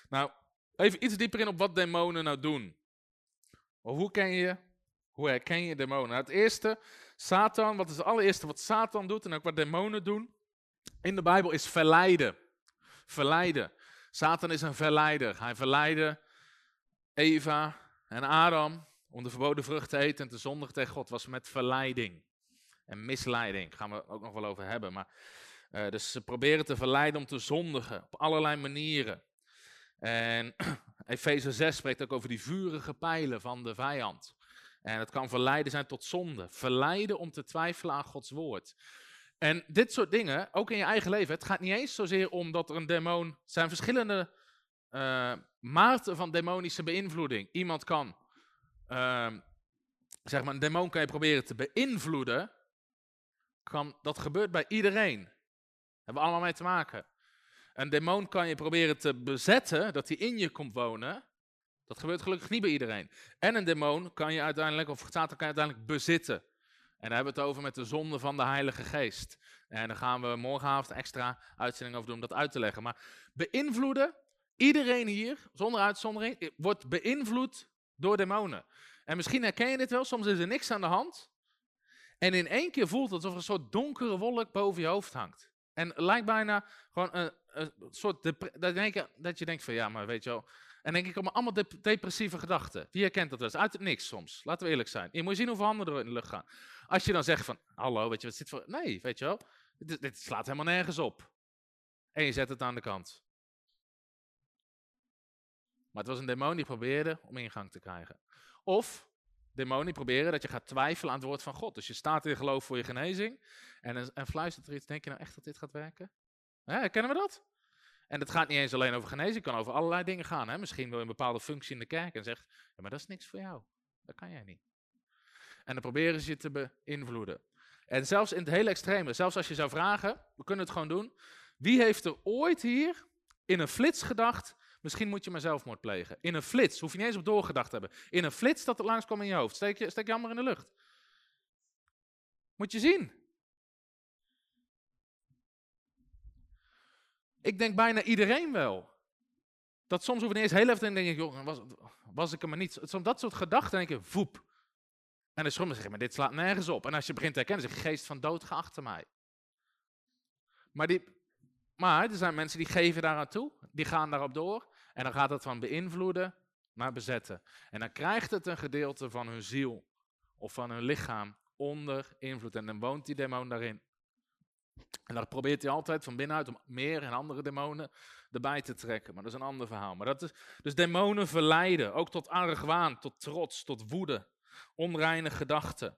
Nou, even iets dieper in op wat demonen nou doen. Hoe ken je, hoe herken je demonen? Nou, het eerste, Satan, wat is het allereerste wat Satan doet en ook wat demonen doen in de Bijbel is verleiden. Verleiden. Satan is een verleider. Hij verleidde Eva en Adam om de verboden vrucht te eten en te zondigen tegen God. was met verleiding en misleiding. Daar gaan we ook nog wel over hebben. Maar, eh, dus ze proberen te verleiden om te zondigen op allerlei manieren. En Efeze 6 spreekt ook over die vurige pijlen van de vijand. En het kan verleiden zijn tot zonde. Verleiden om te twijfelen aan Gods woord. En dit soort dingen, ook in je eigen leven, het gaat niet eens zozeer om dat er een demon. Er zijn verschillende eh, maten van demonische beïnvloeding. Iemand kan, ehm, zeg maar, een demon kan je proberen te beïnvloeden. Dat gebeurt bij iedereen. Hebben we allemaal mee te maken. Een demon kan je proberen te bezetten, dat hij in je komt wonen. Dat gebeurt gelukkig niet bij iedereen. En een demon kan je uiteindelijk, of Satan kan je uiteindelijk bezitten. En daar hebben we het over met de zonde van de Heilige Geest. En daar gaan we morgenavond extra uitzending over doen om dat uit te leggen. Maar beïnvloeden, iedereen hier, zonder uitzondering, wordt beïnvloed door demonen. En misschien herken je dit wel, soms is er niks aan de hand. En in één keer voelt het alsof er een soort donkere wolk boven je hoofd hangt. En lijkt bijna gewoon een, een soort dat, dat je denkt van ja, maar weet je wel. En denk ik, allemaal dep- depressieve gedachten. Wie herkent dat wel eens? Uit het niks soms. Laten we eerlijk zijn. Je moet zien hoeveel handen er in de lucht gaan. Als je dan zegt van, hallo, weet je wat zit voor... Nee, weet je wel. Dit, dit slaat helemaal nergens op. En je zet het aan de kant. Maar het was een demon die probeerde om ingang te krijgen. Of demonen die proberen dat je gaat twijfelen aan het woord van God. Dus je staat in geloof voor je genezing. En, en fluistert er iets. Denk je nou echt dat dit gaat werken? Hè, kennen we dat? En het gaat niet eens alleen over genezing, het kan over allerlei dingen gaan. Hè? Misschien wil je een bepaalde functie in de kerk en zegt, ja, maar dat is niks voor jou. Dat kan jij niet. En dan proberen ze je te beïnvloeden. En zelfs in het hele extreme, zelfs als je zou vragen, we kunnen het gewoon doen. Wie heeft er ooit hier in een flits gedacht, misschien moet je maar zelfmoord plegen? In een flits, hoef je niet eens op doorgedacht te hebben. In een flits dat er langskwam in je hoofd. Steek je, steek je in de lucht. Moet je zien. Ik denk bijna iedereen wel. Dat soms hoef je niet eens heel even te denken, joh, was, was ik er maar niet. Soms dat soort gedachten denk ik, voep. En dan sommigen zeggen, maar dit slaat nergens op. En als je begint te herkennen, zeg je, geest van dood, ga achter mij. Maar, die, maar er zijn mensen die geven daaraan toe, die gaan daarop door. En dan gaat het van beïnvloeden naar bezetten. En dan krijgt het een gedeelte van hun ziel of van hun lichaam onder invloed. En dan woont die demon daarin. En daar probeert hij altijd van binnenuit om meer en andere demonen erbij te trekken. Maar dat is een ander verhaal. Maar dat is, dus demonen verleiden, ook tot argwaan, tot trots, tot woede, onreine gedachten.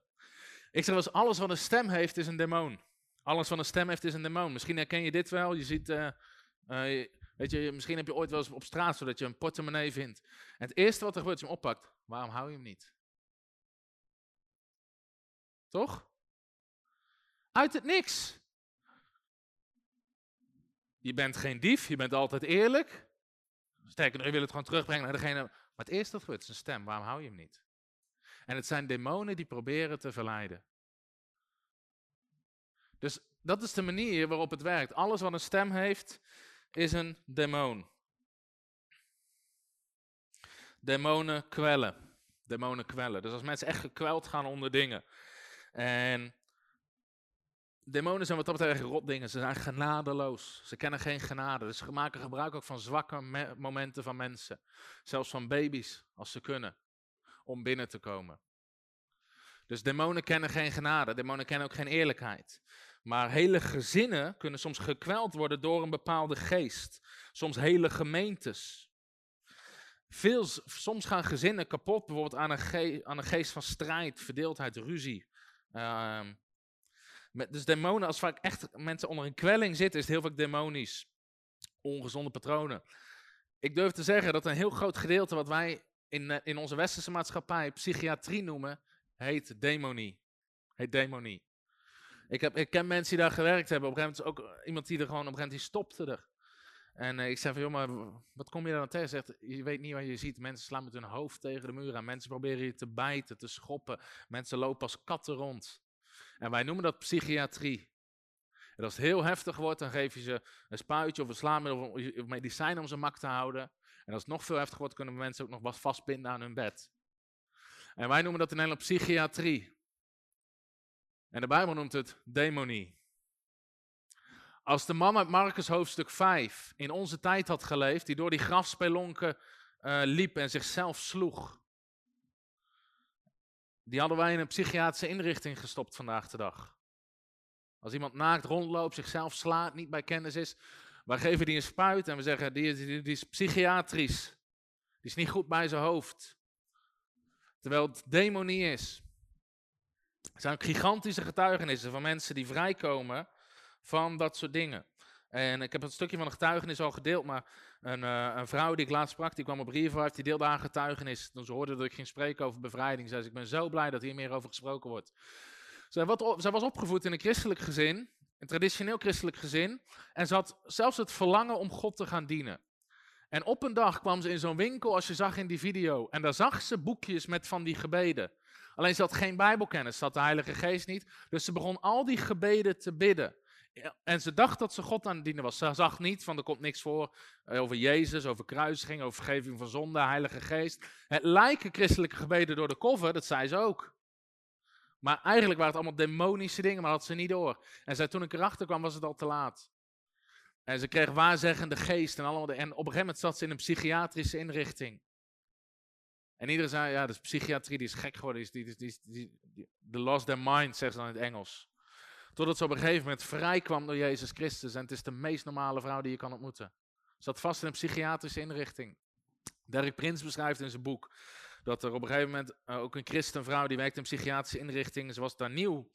Ik zeg wel eens, alles wat een stem heeft is een demon. Alles wat een stem heeft is een demon. Misschien herken je dit wel. Je ziet, eh, eh, weet je, misschien heb je ooit wel eens op straat zodat je een portemonnee vindt. En het eerste wat er gebeurt is je hem oppakt. Waarom hou je hem niet? Toch? Uit het niks. Je bent geen dief, je bent altijd eerlijk. Sterker je wil het gewoon terugbrengen naar degene. Maar het eerste dat gebeurt is een stem. Waarom hou je hem niet? En het zijn demonen die proberen te verleiden. Dus dat is de manier waarop het werkt. Alles wat een stem heeft, is een demon. Demonen kwellen. Demonen kwellen. Dus als mensen echt gekweld gaan onder dingen. En demonen zijn wat dat betreft rot dingen. Ze zijn genadeloos. Ze kennen geen genade. Dus ze maken gebruik ook van zwakke momenten van mensen. Zelfs van baby's, als ze kunnen. Om binnen te komen. Dus demonen kennen geen genade. Demonen kennen ook geen eerlijkheid. Maar hele gezinnen kunnen soms gekweld worden door een bepaalde geest. Soms hele gemeentes. Veel, soms gaan gezinnen kapot bijvoorbeeld aan een, aan een geest van strijd, verdeeldheid, ruzie. Uh, met, dus demonen, als vaak echt mensen onder een kwelling zitten, is het heel vaak demonisch. Ongezonde patronen. Ik durf te zeggen dat een heel groot gedeelte wat wij in, eh, in onze westerse maatschappij psychiatrie noemen, heet demonie. Heet demonie. Ik, heb, ik ken mensen die daar gewerkt hebben. Op een gegeven moment is ook iemand die er gewoon op een gegeven moment stopte er. En uh, ik zei van, joh, maar wat kom je daar dan tegen? Zegt, je weet niet wat je ziet. Mensen slaan met hun hoofd tegen de muur aan. Mensen proberen je te bijten, te schoppen. Mensen lopen als katten rond. En wij noemen dat psychiatrie. En als het heel heftig wordt, dan geef je ze een spuitje of een slaamiddel of medicijn om ze mak te houden. En als het nog veel heftiger wordt, kunnen mensen ook nog vastbinden aan hun bed. En wij noemen dat in Nederland psychiatrie. En de Bijbel noemt het demonie. Als de man uit Marcus hoofdstuk 5 in onze tijd had geleefd, die door die grafspelonken uh, liep en zichzelf sloeg, die hadden wij in een psychiatrische inrichting gestopt vandaag de dag. Als iemand naakt rondloopt, zichzelf slaat, niet bij kennis is, wij geven die een spuit en we zeggen, die, die is psychiatrisch. Die is niet goed bij zijn hoofd. Terwijl het demonie is. Er zijn ook gigantische getuigenissen van mensen die vrijkomen van dat soort dingen. En ik heb een stukje van een getuigenis al gedeeld, maar een, uh, een vrouw die ik laatst sprak, die kwam op Revive, die deelde haar getuigenis. Toen ze hoorde dat ik ging spreken over bevrijding, zei ze, ik ben zo blij dat hier meer over gesproken wordt. Zij, zij was opgevoed in een christelijk gezin, een traditioneel christelijk gezin, en ze had zelfs het verlangen om God te gaan dienen. En op een dag kwam ze in zo'n winkel, als je zag in die video, en daar zag ze boekjes met van die gebeden. Alleen ze had geen Bijbelkennis, ze had de Heilige Geest niet. Dus ze begon al die gebeden te bidden. En ze dacht dat ze God aan het dienen was. Ze zag niet van er komt niks voor eh, over Jezus, over kruisiging, over vergeving van zonde, Heilige Geest. Het lijken christelijke gebeden door de cover, dat zei ze ook. Maar eigenlijk waren het allemaal demonische dingen, maar had ze niet door. En zij, toen ik erachter kwam, was het al te laat. En ze kreeg waarzeggende geest en allemaal. En op een gegeven moment zat ze in een psychiatrische inrichting. En iedereen zei, ja, de psychiatrie die is gek geworden, die, die, die, die, lost their mind, zeggen ze dan in het Engels. Totdat ze op een gegeven moment vrij kwam door Jezus Christus. En het is de meest normale vrouw die je kan ontmoeten. Ze zat vast in een psychiatrische inrichting. Derek Prins beschrijft in zijn boek dat er op een gegeven moment uh, ook een christenvrouw die werkte in een psychiatrische inrichting. Ze was daar nieuw. Op een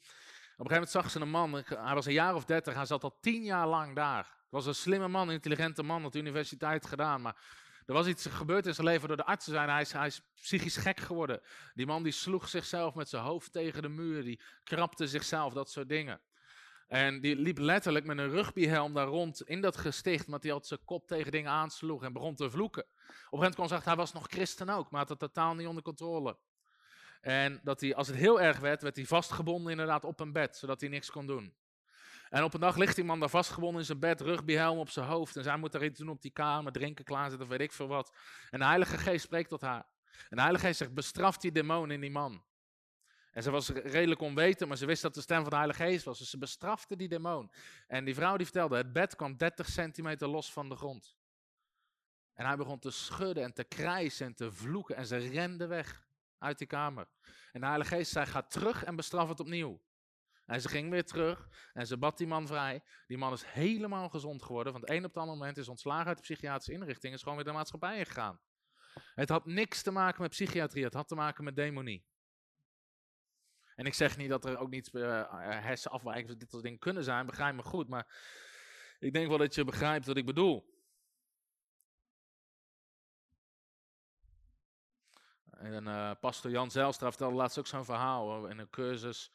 gegeven moment zag ze een man, hij was een jaar of dertig, hij zat al tien jaar lang daar. Het was een slimme man, intelligente man, had de universiteit gedaan, maar er was iets gebeurd in zijn leven door de artsen zijn. Hij is, hij is psychisch gek geworden. Die man die sloeg zichzelf met zijn hoofd tegen de muur. Die krapte zichzelf, dat soort dingen. En die liep letterlijk met een rugbyhelm daar rond in dat gesticht. Want hij had zijn kop tegen dingen aansloeg en begon te vloeken. Op een gegeven moment kon zeggen, hij was nog christen ook. Maar had het totaal niet onder controle. En dat hij, als het heel erg werd, werd hij vastgebonden inderdaad op een bed. Zodat hij niks kon doen. En op een dag ligt die man daar vastgebonden in zijn bed, rugbyhelm op zijn hoofd. En zij moet daar iets doen op die kamer, drinken, klaarzetten weet ik veel wat. En de Heilige Geest spreekt tot haar. En de Heilige Geest zegt, bestraf die demon in die man. En ze was redelijk onwetend, maar ze wist dat de stem van de Heilige Geest was. Dus ze bestrafte die demon. En die vrouw die vertelde, het bed kwam 30 centimeter los van de grond. En hij begon te schudden en te krijsen en te vloeken. En ze rende weg uit die kamer. En de Heilige Geest zei, ga terug en bestraf het opnieuw. En ze ging weer terug en ze bad die man vrij. Die man is helemaal gezond geworden. Van het een op het moment is ontslagen uit de psychiatrische inrichting. Is gewoon weer de maatschappij ingegaan. Het had niks te maken met psychiatrie. Het had te maken met demonie. En ik zeg niet dat er ook niet uh, hersenafwijkingen dit soort dingen kunnen zijn. Begrijp me goed. Maar ik denk wel dat je begrijpt wat ik bedoel. En uh, pastor Jan Zijlstra vertelde laatst ook zo'n verhaal in een cursus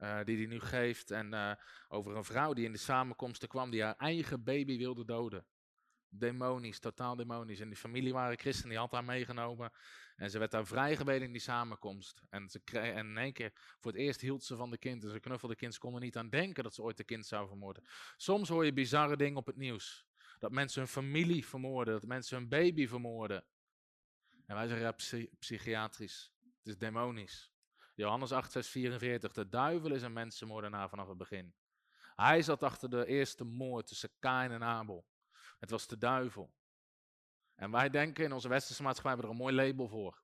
uh, die hij nu geeft. En uh, over een vrouw die in de samenkomsten kwam die haar eigen baby wilde doden. Demonisch, totaal demonisch. En die familie waren christen, die had haar meegenomen. En ze werd daar vrijgebeden in die samenkomst. En, ze kreeg, en in één keer, voor het eerst hield ze van de kind. En ze knuffelde kind. Ze konden niet aan denken dat ze ooit de kind zou vermoorden. Soms hoor je bizarre dingen op het nieuws. Dat mensen hun familie vermoorden. Dat mensen hun baby vermoorden. En wij zeggen ja, psy psychiatrisch. Het is demonisch. Johannes 8, vers 44. De duivel is een mensenmoordenaar vanaf het begin. Hij zat achter de eerste moord tussen Kain en Abel. Het was de duivel. En wij denken in onze westerse maatschappij hebben we er een mooi label voor.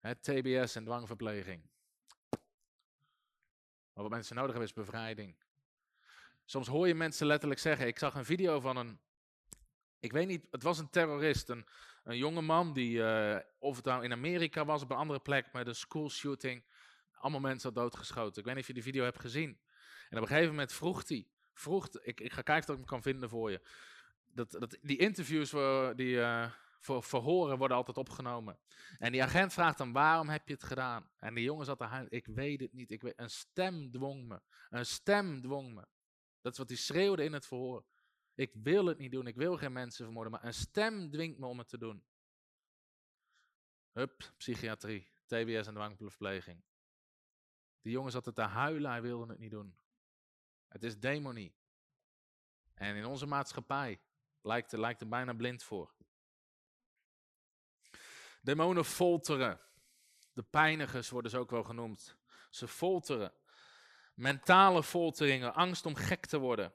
Het TBS en dwangverpleging. Maar wat mensen nodig hebben is bevrijding. Soms hoor je mensen letterlijk zeggen, ik zag een video van een, ik weet niet, het was een terrorist, een, een jonge man die, uh, of het nou in Amerika was, op een andere plek, met een school shooting, allemaal mensen had doodgeschoten. Ik weet niet of je die video hebt gezien. En op een gegeven moment vroeg hij, vroeg, ik, ik ga kijken of ik hem kan vinden voor je. Dat, dat, die interviews die, uh, voor verhoren worden altijd opgenomen. En die agent vraagt hem, waarom heb je het gedaan? En die jongen zat te ik weet het niet. Ik weet, een stem dwong me. Een stem dwong me. Dat is wat hij schreeuwde in het verhoor. Ik wil het niet doen, ik wil geen mensen vermoorden, maar een stem dwingt me om het te doen. Hup, psychiatrie, TBS en dwangverpleging. Die jongen zat er te huilen, hij wilde het niet doen. Het is demonie. En in onze maatschappij lijkt er, lijkt er bijna blind voor. Demonen folteren. De pijnigers worden ze ook wel genoemd. Ze folteren. Mentale folteringen, angst om gek te worden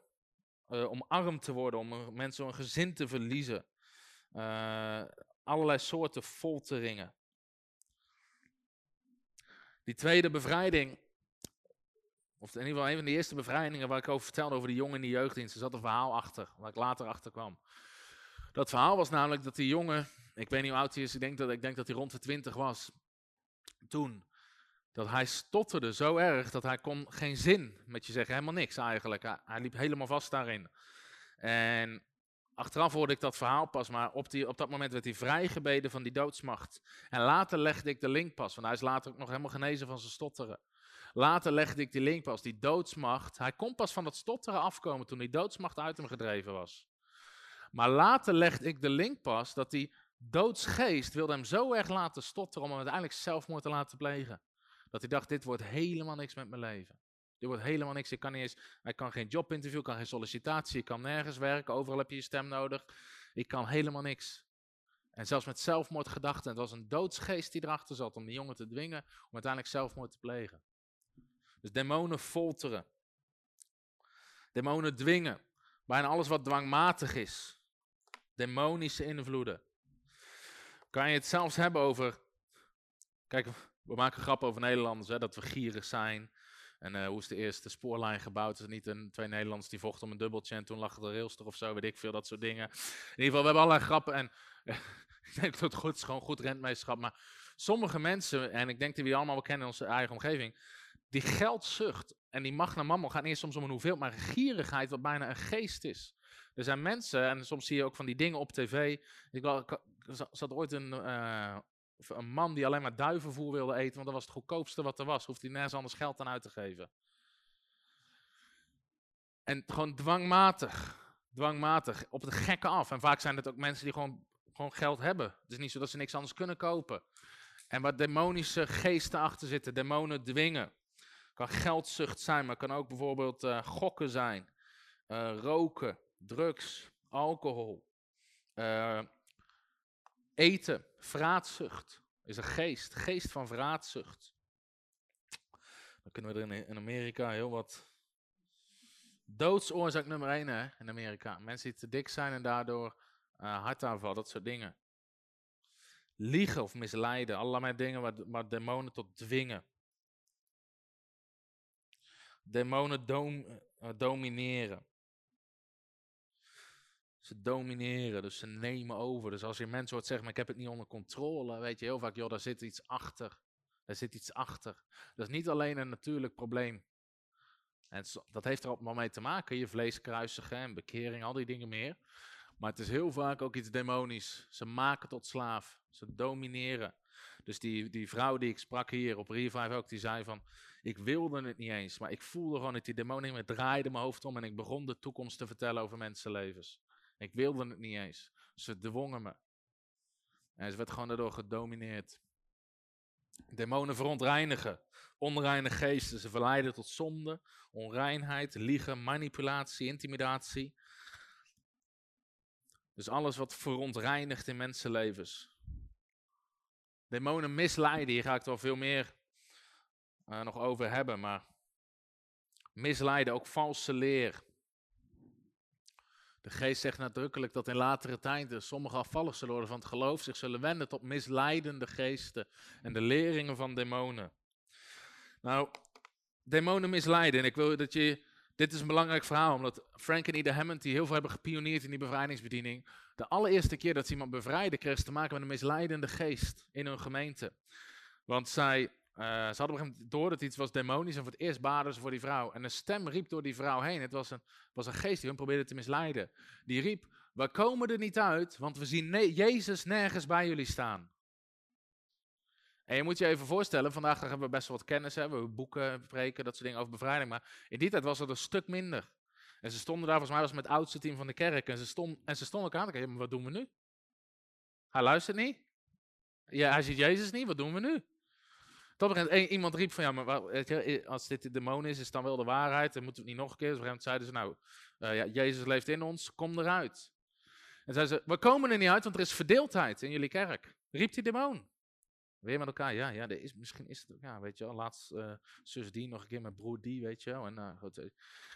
uh, om arm te worden, om mensen een gezin te verliezen. Uh, allerlei soorten folteringen. Die tweede bevrijding, of in ieder geval een van de eerste bevrijdingen waar ik over vertelde over die jongen in de jeugddienst, er zat een verhaal achter, waar ik later achter kwam. Dat verhaal was namelijk dat die jongen, ik weet niet hoe oud hij is, ik denk dat, ik denk dat hij rond de twintig was, toen dat hij stotterde zo erg dat hij kon geen zin met je zeggen, helemaal niks eigenlijk. Hij, liep helemaal vast daarin. En achteraf hoorde ik dat verhaal pas, maar op, die, op dat moment werd hij vrijgebeden van die doodsmacht. En later legde ik de link pas, want hij is later ook nog helemaal genezen van zijn stotteren. Later legde ik die link pas, die doodsmacht. Hij kon pas van dat stotteren afkomen toen die doodsmacht uit hem gedreven was. Maar later legde ik de link pas dat die doodsgeest wilde hem zo erg laten stotteren om hem uiteindelijk zelfmoord te laten plegen. Dat hij dacht, dit wordt helemaal niks met mijn leven. Dit wordt helemaal niks. Ik kan niet eens, ik kan geen jobinterview, ik kan geen sollicitatie, ik kan nergens werken. Overal heb je je stem nodig. Ik kan helemaal niks. En zelfs met zelfmoordgedachten. Het was een doodsgeest die erachter zat om die jongen te dwingen om uiteindelijk zelfmoord te plegen. Dus demonen folteren. Demonen dwingen. Bijna alles wat dwangmatig is. Demonische invloeden. Kan je het zelfs hebben over. Kijk, we maken grappen over Nederlanders, hè, dat we gierig zijn. En uh, hoe is de eerste spoorlijn gebouwd? Is niet een, twee Nederlanders die vochten om een dubbeltje en toen lag de rails of zo, weet ik veel, dat soort dingen. In ieder geval, we hebben allerlei grappen en ik denk dat het goed is, gewoon goed rentmeesterschap. Maar sommige mensen, en ik denk dat we allemaal wel kennen in onze eigen omgeving, die geldzucht en die mag naar gaat niet eens soms om een hoeveel, maar gierigheid wat bijna een geest is. Er zijn mensen, en soms zie je ook van die dingen op tv. Ik, zat ooit een, uh, een man die alleen maar duivenvoer wilde eten, want dat was het goedkoopste wat er was. Hoeft hij nergens anders geld aan uit te geven. En gewoon dwangmatig. Dwangmatig. Op het gekke af. En vaak zijn het ook mensen die gewoon, gewoon geld hebben. Het is niet zo dat ze niks anders kunnen kopen. En waar demonische geesten achter zitten. Demonen dwingen. Kan geldzucht zijn, maar kan ook bijvoorbeeld uh, gokken zijn. Uh, roken, drugs, alcohol. Uh, eten, vraatzucht is een geest, geest van vraatzucht. Dan kunnen we er in, Amerika heel wat. Doodsoorzaak nummer 1 hè, in Amerika. Mensen die te dik zijn en daardoor uh, hartaanval, dat soort dingen. Liegen of misleiden, allerlei dingen waar, waar demonen tot dwingen. Demonen eh, domineren. Ze domineren, dus ze nemen over. Dus als je mensen hoort zeggen, maar ik heb het niet onder controle, weet je heel vaak, joh, daar zit iets achter. Daar zit iets achter. Dat is niet alleen een natuurlijk probleem. En dat heeft er allemaal mee te maken, je vlees kruisigen en bekering, al die dingen meer. Maar het is heel vaak ook iets demonisch. Ze maken tot slaaf. Ze domineren. Dus die, die vrouw die ik sprak hier op Revive ook, die zei van, ik wilde het niet eens, maar ik voelde gewoon dat die demonen me draaide mijn hoofd om en ik begon de toekomst te vertellen over mensenlevens. Ik wilde het niet eens. Ze dwongen me. En ze werd gewoon daardoor gedomineerd. Demonen verontreinigen. Onreine geesten. Ze verleiden tot zonde, onreinheid, liegen, manipulatie, intimidatie. Dus alles wat verontreinigt in mensenlevens. Demonen misleiden, hier ga ik er wel veel meer eh, nog over hebben, maar misleiden, ook valse leer. De geest zegt nadrukkelijk dat in latere tijden sommigen afvallig zullen worden van het geloof, zich zullen wenden tot misleidende geesten en de leringen van demonen. Nou, demonen misleiden. En ik wil dat je. Dit is een belangrijk verhaal, omdat Frank en Ida Hammond, die heel veel hebben gepioneerd in die bevrijdingsbediening, de allereerste keer dat ze iemand bevrijden, kregen ze te maken met een misleidende geest in hun gemeente. Want zij, eh, ze hadden op een gegeven moment door dat iets was demonisch en voor het eerst baden ze voor die vrouw. En een stem riep door die vrouw heen. Het was een, was een geest die hun probeerde te misleiden. Die riep, we komen er niet uit, want we zien Jezus nergens bij jullie staan. En je moet je even voorstellen, vandaag hebben we best wel wat kennis, hè? we boeken, preken, dat soort dingen over bevrijding. Maar in die tijd was dat een stuk minder. En ze stonden daar, volgens mij was het met het oudste team van de kerk. En ze, stond, en ze stonden elkaar aan te wat doen we nu? Hij luistert niet. Ja, hij ziet Jezus niet, wat doen we nu? Tot moment, iemand riep van, ja, maar weet je, als dit de demon is, is het dan wel de waarheid? Dan moeten we het niet nog een keer. Dus op een zeiden ze, nou, eh, ja, Jezus leeft in ons, kom eruit. En zeiden ze, we komen er niet uit, want er is verdeeldheid in jullie kerk. Riep die demon. Weer met elkaar, ja, ja, er is, misschien is het, ja, weet je wel, laatst eh, zus die, nog een keer met broer die, weet je wel. En uh, goed, eh.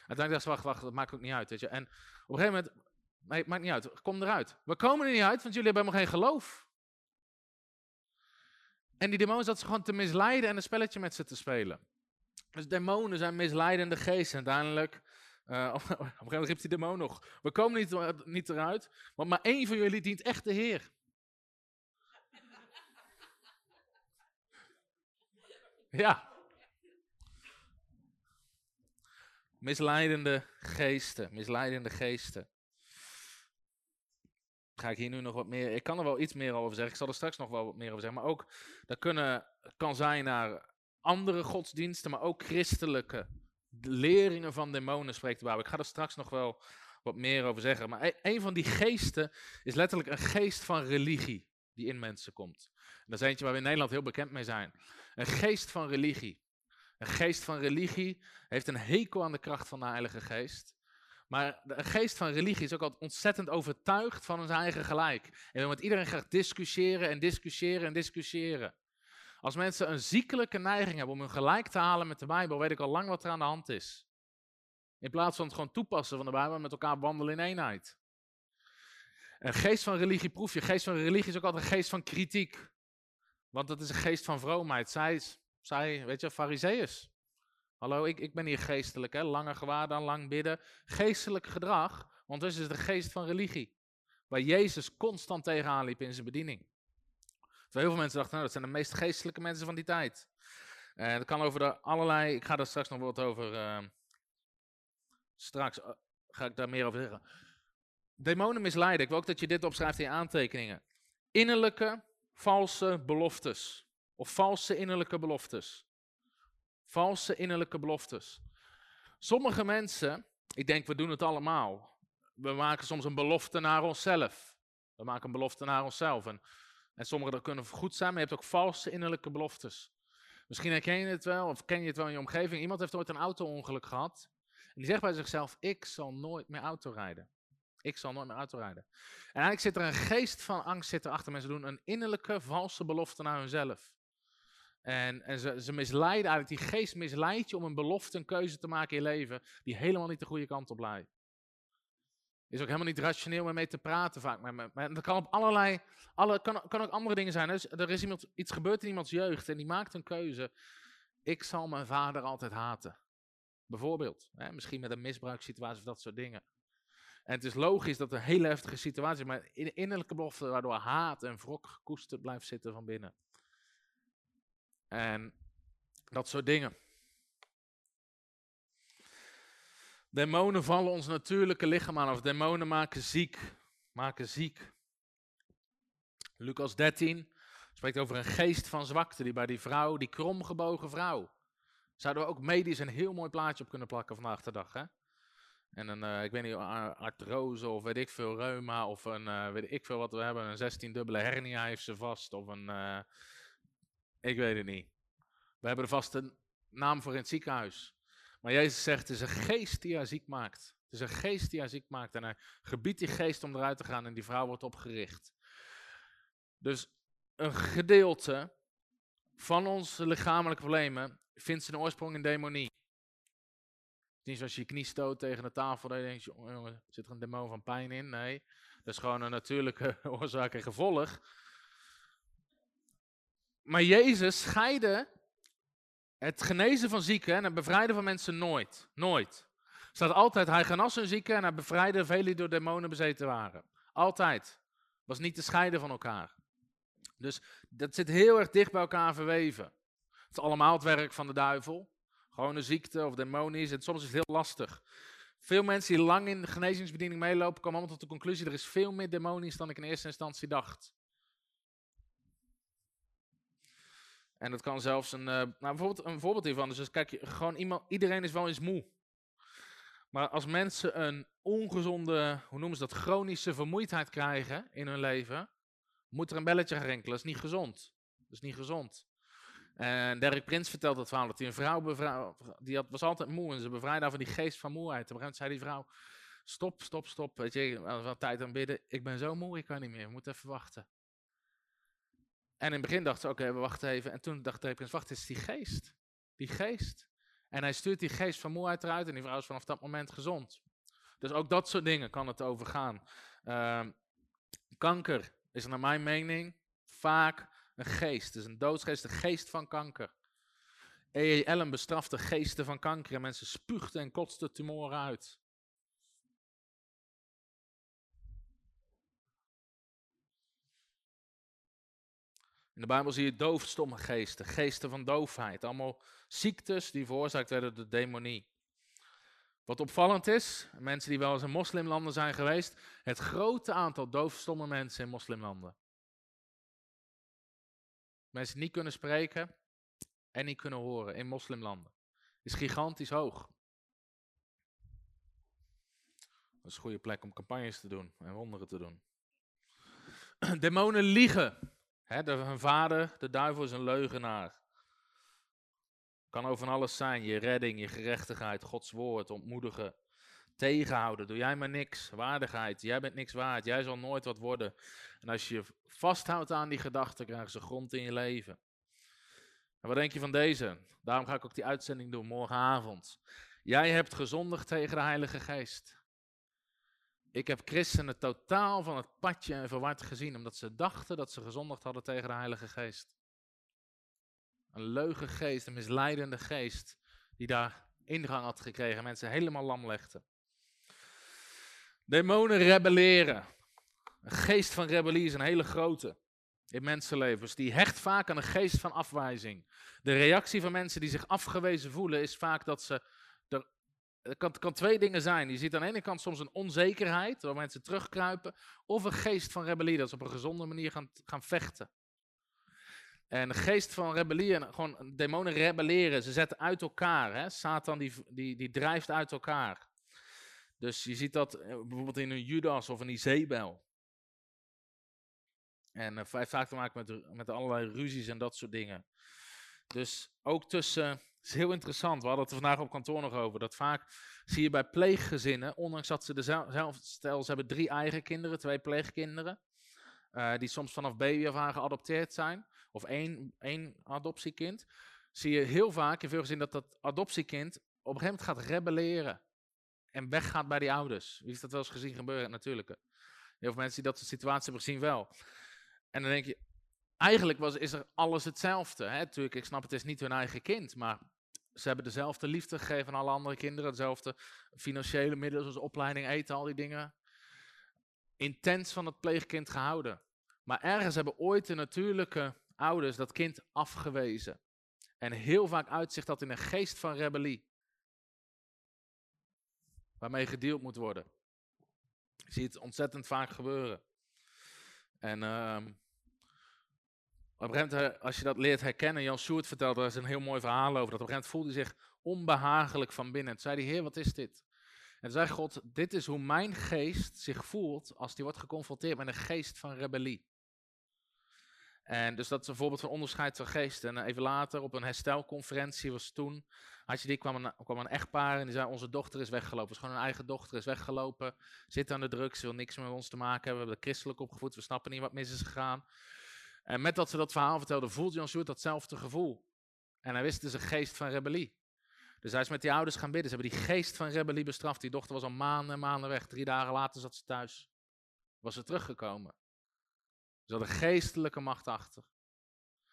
uiteindelijk dacht ze, wacht, wacht, dat maakt ook niet uit, weet je. En op een gegeven moment, nee, maakt niet uit, kom eruit. We komen er niet uit, want jullie hebben helemaal geen geloof. En die demon zat ze gewoon te misleiden en een spelletje met ze te spelen. Dus demonen zijn misleidende geesten. En uiteindelijk, uh, op een gegeven moment riep die demon nog, we komen niet, niet eruit, want maar één van jullie dient echt de Heer. Ja. Misleidende geesten, misleidende geesten. Ga ik hier nu nog wat meer. Ik kan er wel iets meer over zeggen. Ik zal er straks nog wel wat meer over zeggen. Maar ook, dat kunnen, kan zijn naar andere godsdiensten, maar ook christelijke leringen van demonen spreekt de. Ik ga er straks nog wel wat meer over zeggen. Maar e- een van die geesten is letterlijk een geest van religie die in mensen komt. En dat is eentje waar we in Nederland heel bekend mee zijn. Een geest van religie. Een geest van religie heeft een hekel aan de kracht van de Heilige Geest. Maar een geest van religie is ook altijd ontzettend overtuigd van zijn eigen gelijk. En wil met iedereen graag discussiëren en discussiëren en discussiëren. Als mensen een ziekelijke neiging hebben om hun gelijk te halen met de Bijbel, weet ik al lang wat er aan de hand is. In plaats van het gewoon toepassen van de Bijbel met elkaar wandelen in eenheid. Een geest van religie proef je. Geest van religie is ook altijd een geest van kritiek. Want dat is een geest van vroomheid. Zij, zij weet je, fariseeërs. Hallo, ik, ik ben hier geestelijk, hè? langer gewaar dan lang bidden. Geestelijk gedrag, want dus is de geest van religie. Waar Jezus constant tegenaan liep in zijn bediening. Terwijl heel veel mensen dachten, nou, dat zijn de meest geestelijke mensen van die tijd. En dat kan over de allerlei, ik ga daar straks nog wat over, uh, straks uh, ga ik daar meer over zeggen. Demonen misleiden, ik wil ook dat je dit opschrijft in aantekeningen. Innerlijke, valse beloftes. Of valse innerlijke beloftes. Valse innerlijke beloftes. Sommige mensen, ik denk we doen het allemaal. We maken soms een belofte naar onszelf. We maken een belofte naar onszelf. En, en sommige kunnen goed zijn, maar je hebt ook valse innerlijke beloftes. Misschien herken je het wel, of ken je het wel in je omgeving. Iemand heeft ooit een auto-ongeluk gehad. En die zegt bij zichzelf, ik zal nooit meer auto rijden. Ik zal nooit meer auto rijden. En eigenlijk zit er een geest van angst zit erachter. Mensen doen een innerlijke valse belofte naar hunzelf. En, en ze, ze misleiden eigenlijk, die geest misleidt je om een belofte, een keuze te maken in je leven, die helemaal niet de goede kant op leidt. Is ook helemaal niet rationeel om mee te praten vaak. Maar, maar dat kan op allerlei, alle, kan, kan ook andere dingen zijn. Dus er is iemand, iets gebeurd in iemands jeugd en die maakt een keuze. Ik zal mijn vader altijd haten. Bijvoorbeeld. Hè? Misschien met een misbruikssituatie of dat soort dingen. En het is logisch dat er een hele heftige situatie is, maar in innerlijke belofte waardoor haat en wrok gekoesterd blijft zitten van binnen. En dat soort dingen. Demonen vallen ons natuurlijke lichaam aan, of demonen maken ziek. Maken ziek. Lucas 13 spreekt over een geest van zwakte die bij die vrouw, die kromgebogen vrouw. Zouden we ook medisch een heel mooi plaatje op kunnen plakken vandaag de dag, hè? En een, uh, ik weet niet, artrose of weet ik veel, reuma of een, uh, weet ik veel wat we hebben. Een 16-dubbele hernia heeft ze vast of een, uh, ik weet het niet. We hebben er vast een naam voor in het ziekenhuis. Maar Jezus zegt, het is een geest die haar ziek maakt. Het is een geest die haar ziek maakt. En hij gebiedt die geest om eruit te gaan en die vrouw wordt opgericht. Dus een gedeelte van onze lichamelijke problemen vindt zijn oorsprong in demonie. Niet zoals je je knie stoot tegen de tafel, dan denk je, jongen, zit er een demon van pijn in? Nee, dat is gewoon een natuurlijke oorzaak en gevolg. Maar Jezus scheidde het genezen van zieken en het bevrijden van mensen nooit. Nooit. Er staat altijd, hij genas een zieken en hij bevrijdde velen die door demonen bezeten waren. Altijd. Was niet te scheiden van elkaar. Dus dat zit heel erg dicht bij elkaar verweven. Het is allemaal het werk van de duivel. Gewoon een ziekte of demonisch. En soms is het heel lastig. Veel mensen die lang in de genezingsbediening meelopen, komen allemaal tot de conclusie: er is veel meer demonisch dan ik in eerste instantie dacht. En dat kan zelfs een, uh, nou bijvoorbeeld een voorbeeld hiervan. Dus kijk, gewoon iemand, iedereen is wel eens moe. Maar als mensen een ongezonde, hoe noemen ze dat, chronische vermoeidheid krijgen in hun leven, moet er een belletje gaan rinkelen. Dat is niet gezond. Dat is niet gezond. En Derek Prins vertelt het verhaal dat hij een vrouw bevrouw, die had, was altijd moe en ze bevrijdde van die geest van moeheid. Op een zei die vrouw, stop, stop, stop. Weet je, wat tijd aan bidden. Ik ben zo moe, ik kan niet meer. We moeten even wachten. En in het begin dacht ze, oké, we wachten even. En toen dacht Derek Prins, wacht, is die geest. Die geest. En hij stuurt die geest van moeheid eruit en die vrouw is vanaf dat moment gezond. Dus ook dat soort dingen kan het overgaan. Uh, kanker is naar mijn mening vaak een geest. Het is een doodsgeest, de geest van kanker. E.E. Allen bestraft de geesten van kanker en mensen spuugden en kotsten tumoren uit. In de Bijbel zie je doofstomme geesten, geesten van doofheid. Allemaal ziektes die veroorzaakt werden door de demonie. Wat opvallend is, mensen die wel eens in moslimlanden zijn geweest, het grote aantal doofstomme mensen in moslimlanden. Mensen niet kunnen spreken en niet kunnen horen in moslimlanden. Is gigantisch hoog. Dat is een goede plek om campagnes te doen en wonderen te doen. Demonen liegen. He, de, vader, de duivel, is een leugenaar. Kan over alles zijn. Je redding, je gerechtigheid, Gods woord, ontmoedigen, tegenhouden. Doe jij maar niks. Waardigheid. Jij bent niks waard. Jij zal nooit wat worden. En als je vasthoudt aan die gedachten, krijgen ze grond in je leven. En wat denk je van deze? Daarom ga ik ook die uitzending doen morgenavond. Jij hebt gezondigd tegen de Heilige Geest. Ik heb christenen totaal van het padje en verward gezien, omdat ze dachten dat ze gezondigd hadden tegen de Heilige Geest. Een leugengeest, een misleidende geest, die daar ingang had gekregen, mensen helemaal lam legde. Demonen rebelleren. Een geest van rebellie is een hele grote in mensenlevens. Die hecht vaak aan een geest van afwijzing. De reactie van mensen die zich afgewezen voelen is vaak dat ze. Het kan, kan twee dingen zijn. Je ziet aan de ene kant soms een onzekerheid, waar mensen terugkruipen. Of een geest van rebellie, dat ze op een gezonde manier gaan, gaan vechten. En de geest van rebellie, en gewoon demonen rebelleren, ze zetten uit elkaar. Hè? Satan die, die, die drijft uit elkaar. Dus je ziet dat eh, bijvoorbeeld in een Judas of een Izebel. En uh, vaak te maken met, met allerlei ruzies en dat soort dingen. Dus ook tussen, het is heel interessant, we hadden het vandaag op kantoor nog over, dat vaak zie je bij pleeggezinnen, ondanks dat ze dezelfde, stel ze hebben drie eigen kinderen, twee pleegkinderen, uh, die soms vanaf baby af aan geadopteerd zijn, of één, één adoptiekind, zie je heel vaak in veel gezinnen dat dat adoptiekind op een gegeven moment gaat rebelleren en weggaat bij die ouders. Wie heeft dat wel eens gezien gebeuren? Natuurlijk. Heel veel mensen die dat soort situaties hebben gezien wel. En dan denk je, eigenlijk was, is er alles hetzelfde. Hè? Natuurlijk, ik snap het is niet hun eigen kind, maar ze hebben dezelfde liefde gegeven aan alle andere kinderen. Dezelfde financiële middelen zoals opleiding, eten, al die dingen. Intens van het pleegkind gehouden. Maar ergens hebben ooit de natuurlijke ouders dat kind afgewezen. En heel vaak uitzicht dat in een geest van rebellie. Waarmee gedeeld moet worden. Je ziet het ontzettend vaak gebeuren. En ehm, op een gegeven eh, als je dat leert herkennen, Jan Soert vertelt, er is een heel mooi verhaal over, dat op een gegeven moment voelde hij zich onbehagelijk van binnen. Toen zei hij, heer, wat is dit? En zei God, dit is hoe mijn geest zich voelt als die wordt geconfronteerd met een geest van rebellie. En dus dat is een voorbeeld van onderscheid van geest. En eh, even later, op een herstelconferentie was toen, had je die, kwam een, kwam een echtpaar en die zei, onze dochter is weggelopen. Het is gewoon een eigen dochter, is weggelopen, zit aan de drugs, wil niks meer met ons te maken hebben. We hebben christelijk opgevoed, we snappen niet wat mis is gegaan. En met dat ze dat verhaal vertelde, voelde Jan Sjoerd datzelfde gevoel. En hij wist, is een geest van rebellie. Dus hij is met die ouders gaan bidden. Ze hebben die geest van rebellie bestraft. Die dochter was al maanden en maanden weg. Drie dagen later zat ze thuis. Was ze teruggekomen. Ze had een geestelijke macht achter.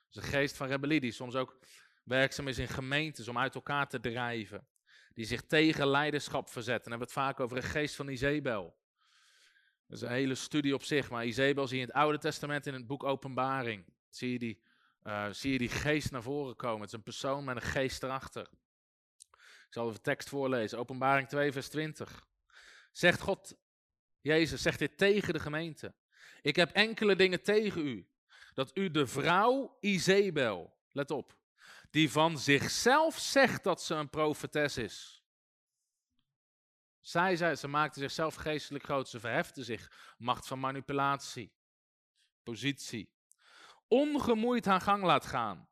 Dus een geest van rebellie die soms ook werkzaam is in gemeentes om uit elkaar te drijven. Die zich tegen leiderschap verzet. En dan hebben we het vaak over een geest van Izebel. Dat is een hele studie op zich. Maar Izebel zie je in het Oude Testament in het boek Openbaring. Zie je die, uh, zie je die geest naar voren komen. Het is een persoon met een geest erachter. Ik zal even de tekst voorlezen. Openbaring 2 vers 20. Zegt God, Jezus zegt dit tegen de gemeente. Ik heb enkele dingen tegen u. Dat u de vrouw Izebel, let op, die van zichzelf zegt dat ze een profetes is. Zij zei, ze maakte zichzelf geestelijk groot, ze verhefte zich. Macht van manipulatie, positie. Ongemoeid haar gang laat gaan.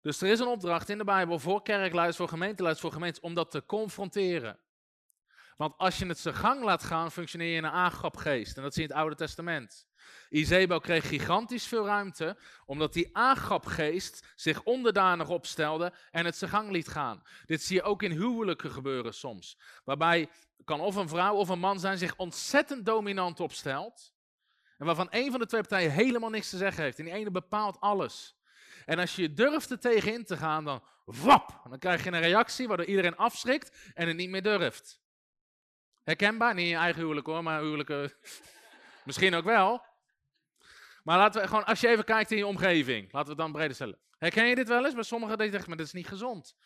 Dus er is een opdracht in de Bijbel voor kerkleiders, voor gemeenteleiders, voor gemeentes, om dat te confronteren. Want als je het zijn gang laat gaan, functioneer je in een aangapgeest. En dat zie je in het Oude Testament. Izebel kreeg gigantisch veel ruimte, omdat die aangapgeest zich onderdanig opstelde en het zijn gang liet gaan. Dit zie je ook in huwelijken gebeuren soms. Waarbij kan of een vrouw of een man zijn zich ontzettend dominant opstelt. En waarvan een van de twee partijen helemaal niks te zeggen heeft. En die ene bepaalt alles. En als je durft er tegenin te gaan, dan wap, dan krijg je een reactie waardoor iedereen afschrikt en het niet meer durft. Herkenbaar? Niet in je eigen huwelijk hoor, maar huwelijken misschien ook wel. Maar laten we gewoon, als je even kijkt in je omgeving, laten we het dan breder stellen. Herken je dit wel eens? Bij sommigen die zeggen, maar dat is niet gezond.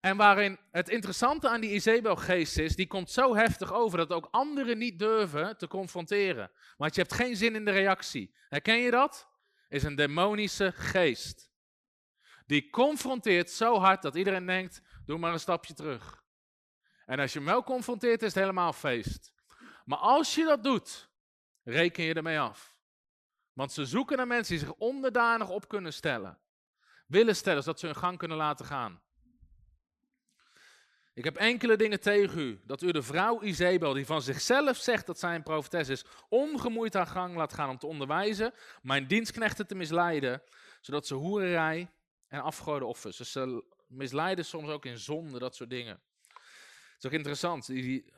En waarin het interessante aan die Izebel-geest is, die komt zo heftig over dat ook anderen niet durven te confronteren. Want je hebt geen zin in de reactie. Herken je dat? Is een demonische geest. Die confronteert zo hard dat iedereen denkt, doe maar een stapje terug. En als je hem wel confronteert, is het helemaal feest. Maar als je dat doet, reken je ermee af. Want ze zoeken naar mensen die zich onderdanig op kunnen stellen. Willen stellen, zodat ze hun gang kunnen laten gaan. Ik heb enkele dingen tegen u. Dat u de vrouw Izebel, die van zichzelf zegt dat zij een profetes is, ongemoeid haar gang laat gaan om te onderwijzen, mijn dienstknechten te misleiden, zodat ze hoererij en afgoden offers. Dus ze misleiden soms ook in zonde, dat soort dingen is ook interessant. Die,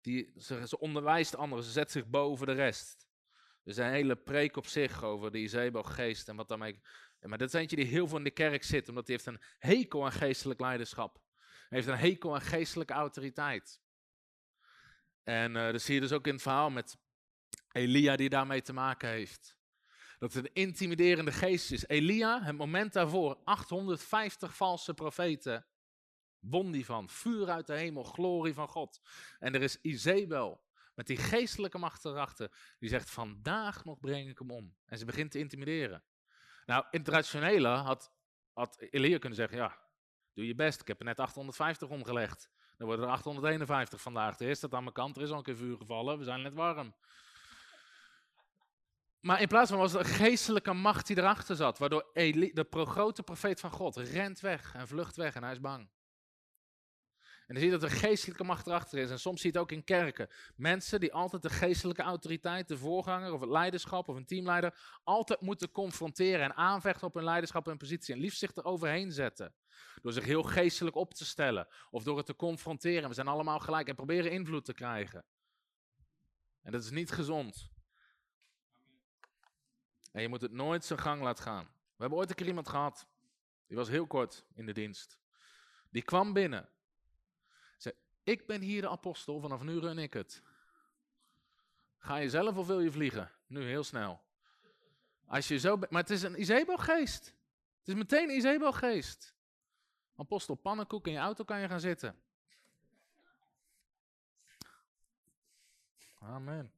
die, ze, ze, onderwijst anderen, ze zet zich boven de rest. Er een hele preek op zich over de Izebo-geest en wat daarmee... Maar dat is eentje die heel veel in de kerk zit, omdat hij heeft een hekel aan geestelijk leiderschap. Hij heeft een hekel aan geestelijke autoriteit. En uh, dat zie je dus ook in het verhaal met Elia die daarmee te maken heeft. Dat het een intimiderende geest is. Elia, het moment daarvoor, 850 valse profeten won die van. Vuur uit de hemel, glorie van God. En er is Izebel met die geestelijke macht erachter. Die zegt, vandaag nog breng ik hem om. En ze begint te intimideren. Nou, in traditionele had, had Elia kunnen zeggen, ja, doe je best. Ik heb er net 850 omgelegd. Dan worden er 851 vandaag. De eerste staat aan mijn kant, er is al een keer vuur gevallen, we zijn net warm. Maar in plaats van was het een geestelijke macht die erachter zat, waardoor de grote profeet van God rent weg en vlucht weg en hij is bang. En dan zie je dat er geestelijke macht erachter is. En soms zie je het ook in kerken. Mensen die altijd de geestelijke autoriteit, de voorganger of het leiderschap of een teamleider, altijd moeten confronteren en aanvechten op hun leiderschap en positie. En liefst zich er overheen zetten. Door zich heel geestelijk op te stellen. Of door het te confronteren. We zijn allemaal gelijk en proberen invloed te krijgen. En dat is niet gezond. En je moet het nooit zijn gang laten gaan. We hebben ooit een keer iemand gehad. Die was heel kort in de dienst. Die kwam binnen. Ik ben hier de apostel, vanaf nu run ik het. Ga je zelf of wil je vliegen? Nu, heel snel. Als je zo maar het is een Izebo-geest. Het is meteen een Izebo-geest. Apostel Pannenkoek, in je auto kan je gaan zitten. Amen.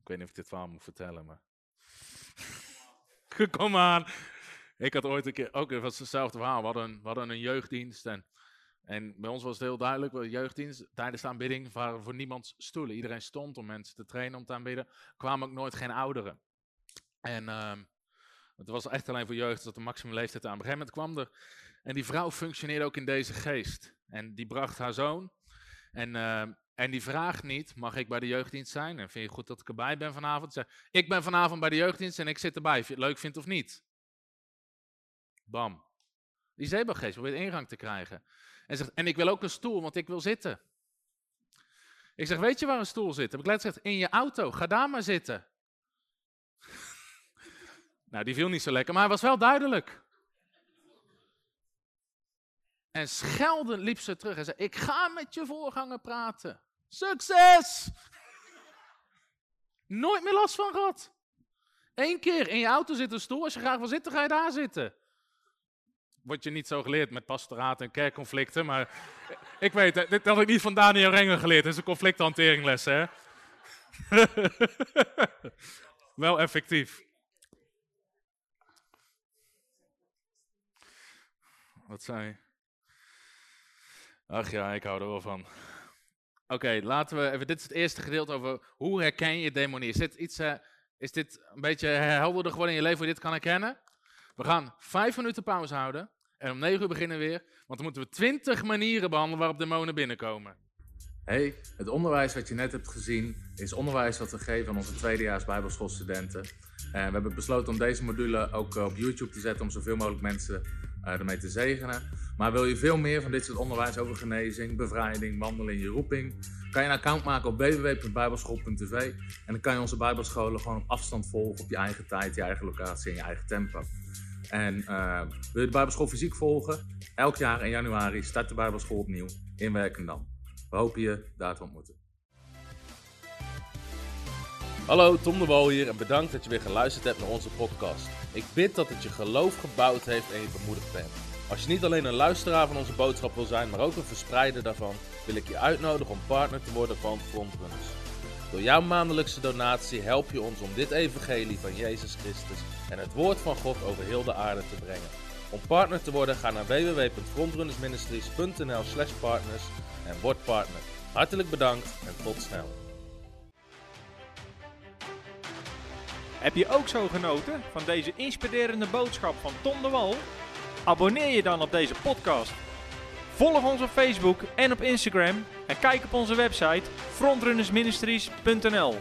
Ik weet niet of ik dit verhaal moet vertellen, maar... Kom aan. Ik had ooit een keer, ook het was hetzelfde verhaal. We hadden hadden een jeugddienst en, en bij ons was het heel duidelijk, de jeugddienst, tijdens de aanbidding waren voor niemands stoelen. Iedereen stond om mensen te trainen om te aanbidden. kwamen ook nooit geen ouderen. En ehm, het was echt alleen voor jeugd, dat de maximum leeftijd aan. Op een gegeven moment kwam er, en die vrouw functioneerde ook in deze geest. En die bracht haar zoon. En, ehm, en die vraagt niet, mag ik bij de jeugddienst zijn? En vind je goed dat ik erbij ben vanavond? Zeg, ik ben vanavond bij de jeugddienst en ik zit erbij. Of je het leuk vindt of niet? Bam. Die zebrageest probeert ingang te krijgen. En zegt, en ik wil ook een stoel, want ik wil zitten. Ik zeg, weet je waar een stoel zit? Heb ik letterlijk gezegd, in je auto, ga daar maar zitten. nou, die viel niet zo lekker, maar hij was wel duidelijk. En schelden liep ze terug en zei, ik ga met je voorganger praten. Succes! Nooit meer last van gehad. Eén keer in je auto zit een stoel, als je graag wil zitten, ga je daar zitten word je niet zo geleerd met pastoraat en kerkconflicten. Maar ik weet, het, dit had ik niet van Daniel Renger geleerd. Het is een conflicthanteringles, hè? Wel effectief. Wat zei Ach ja, ik hou er wel van. Oké, laten we even. Dit is het eerste gedeelte over hoe herken je demonie. Is dit iets. Uh, is dit een beetje helderder geworden in je leven hoe je dit kan herkennen? We gaan vijf minuten pauze houden. En om 9 uur beginnen we weer, want dan moeten we 20 manieren behandelen waarop demonen binnenkomen. Hey, het onderwijs wat je net hebt gezien is onderwijs wat we geven aan onze tweedejaars bijbelschoolstudenten. En we hebben besloten om deze module ook op YouTube te zetten om zoveel mogelijk mensen uh, ermee te zegenen. Maar wil je veel meer van dit soort onderwijs over genezing, bevrijding, wandelen in je roeping, kan je een account maken op www.bijbelschool.tv en dan kan je onze bijbelscholen gewoon op afstand volgen op je eigen tijd, je eigen locatie en je eigen tempo. En uh, wil je de Bijbelschool fysiek volgen? Elk jaar in januari start de Bijbelschool opnieuw in Werkendam. We hopen je daar te ontmoeten. Hallo, Tom de Wol hier en bedankt dat je weer geluisterd hebt naar onze podcast. Ik bid dat het je geloof gebouwd heeft en je bemoedigd bent. Als je niet alleen een luisteraar van onze boodschap wil zijn, maar ook een verspreider daarvan, wil ik je uitnodigen om partner te worden van Frontrunners. Door jouw maandelijkse donatie help je ons om dit evangelie van Jezus Christus en het woord van God over heel de aarde te brengen. Om partner te worden ga naar www.frontrunnersministries.nl slash partners en word partner. Hartelijk bedankt en tot snel. Heb je ook zo genoten van deze inspirerende boodschap van Tom de Wal? Abonneer je dan op deze podcast. Volg ons op Facebook en op Instagram en kijk op onze website frontrunnersministries.nl.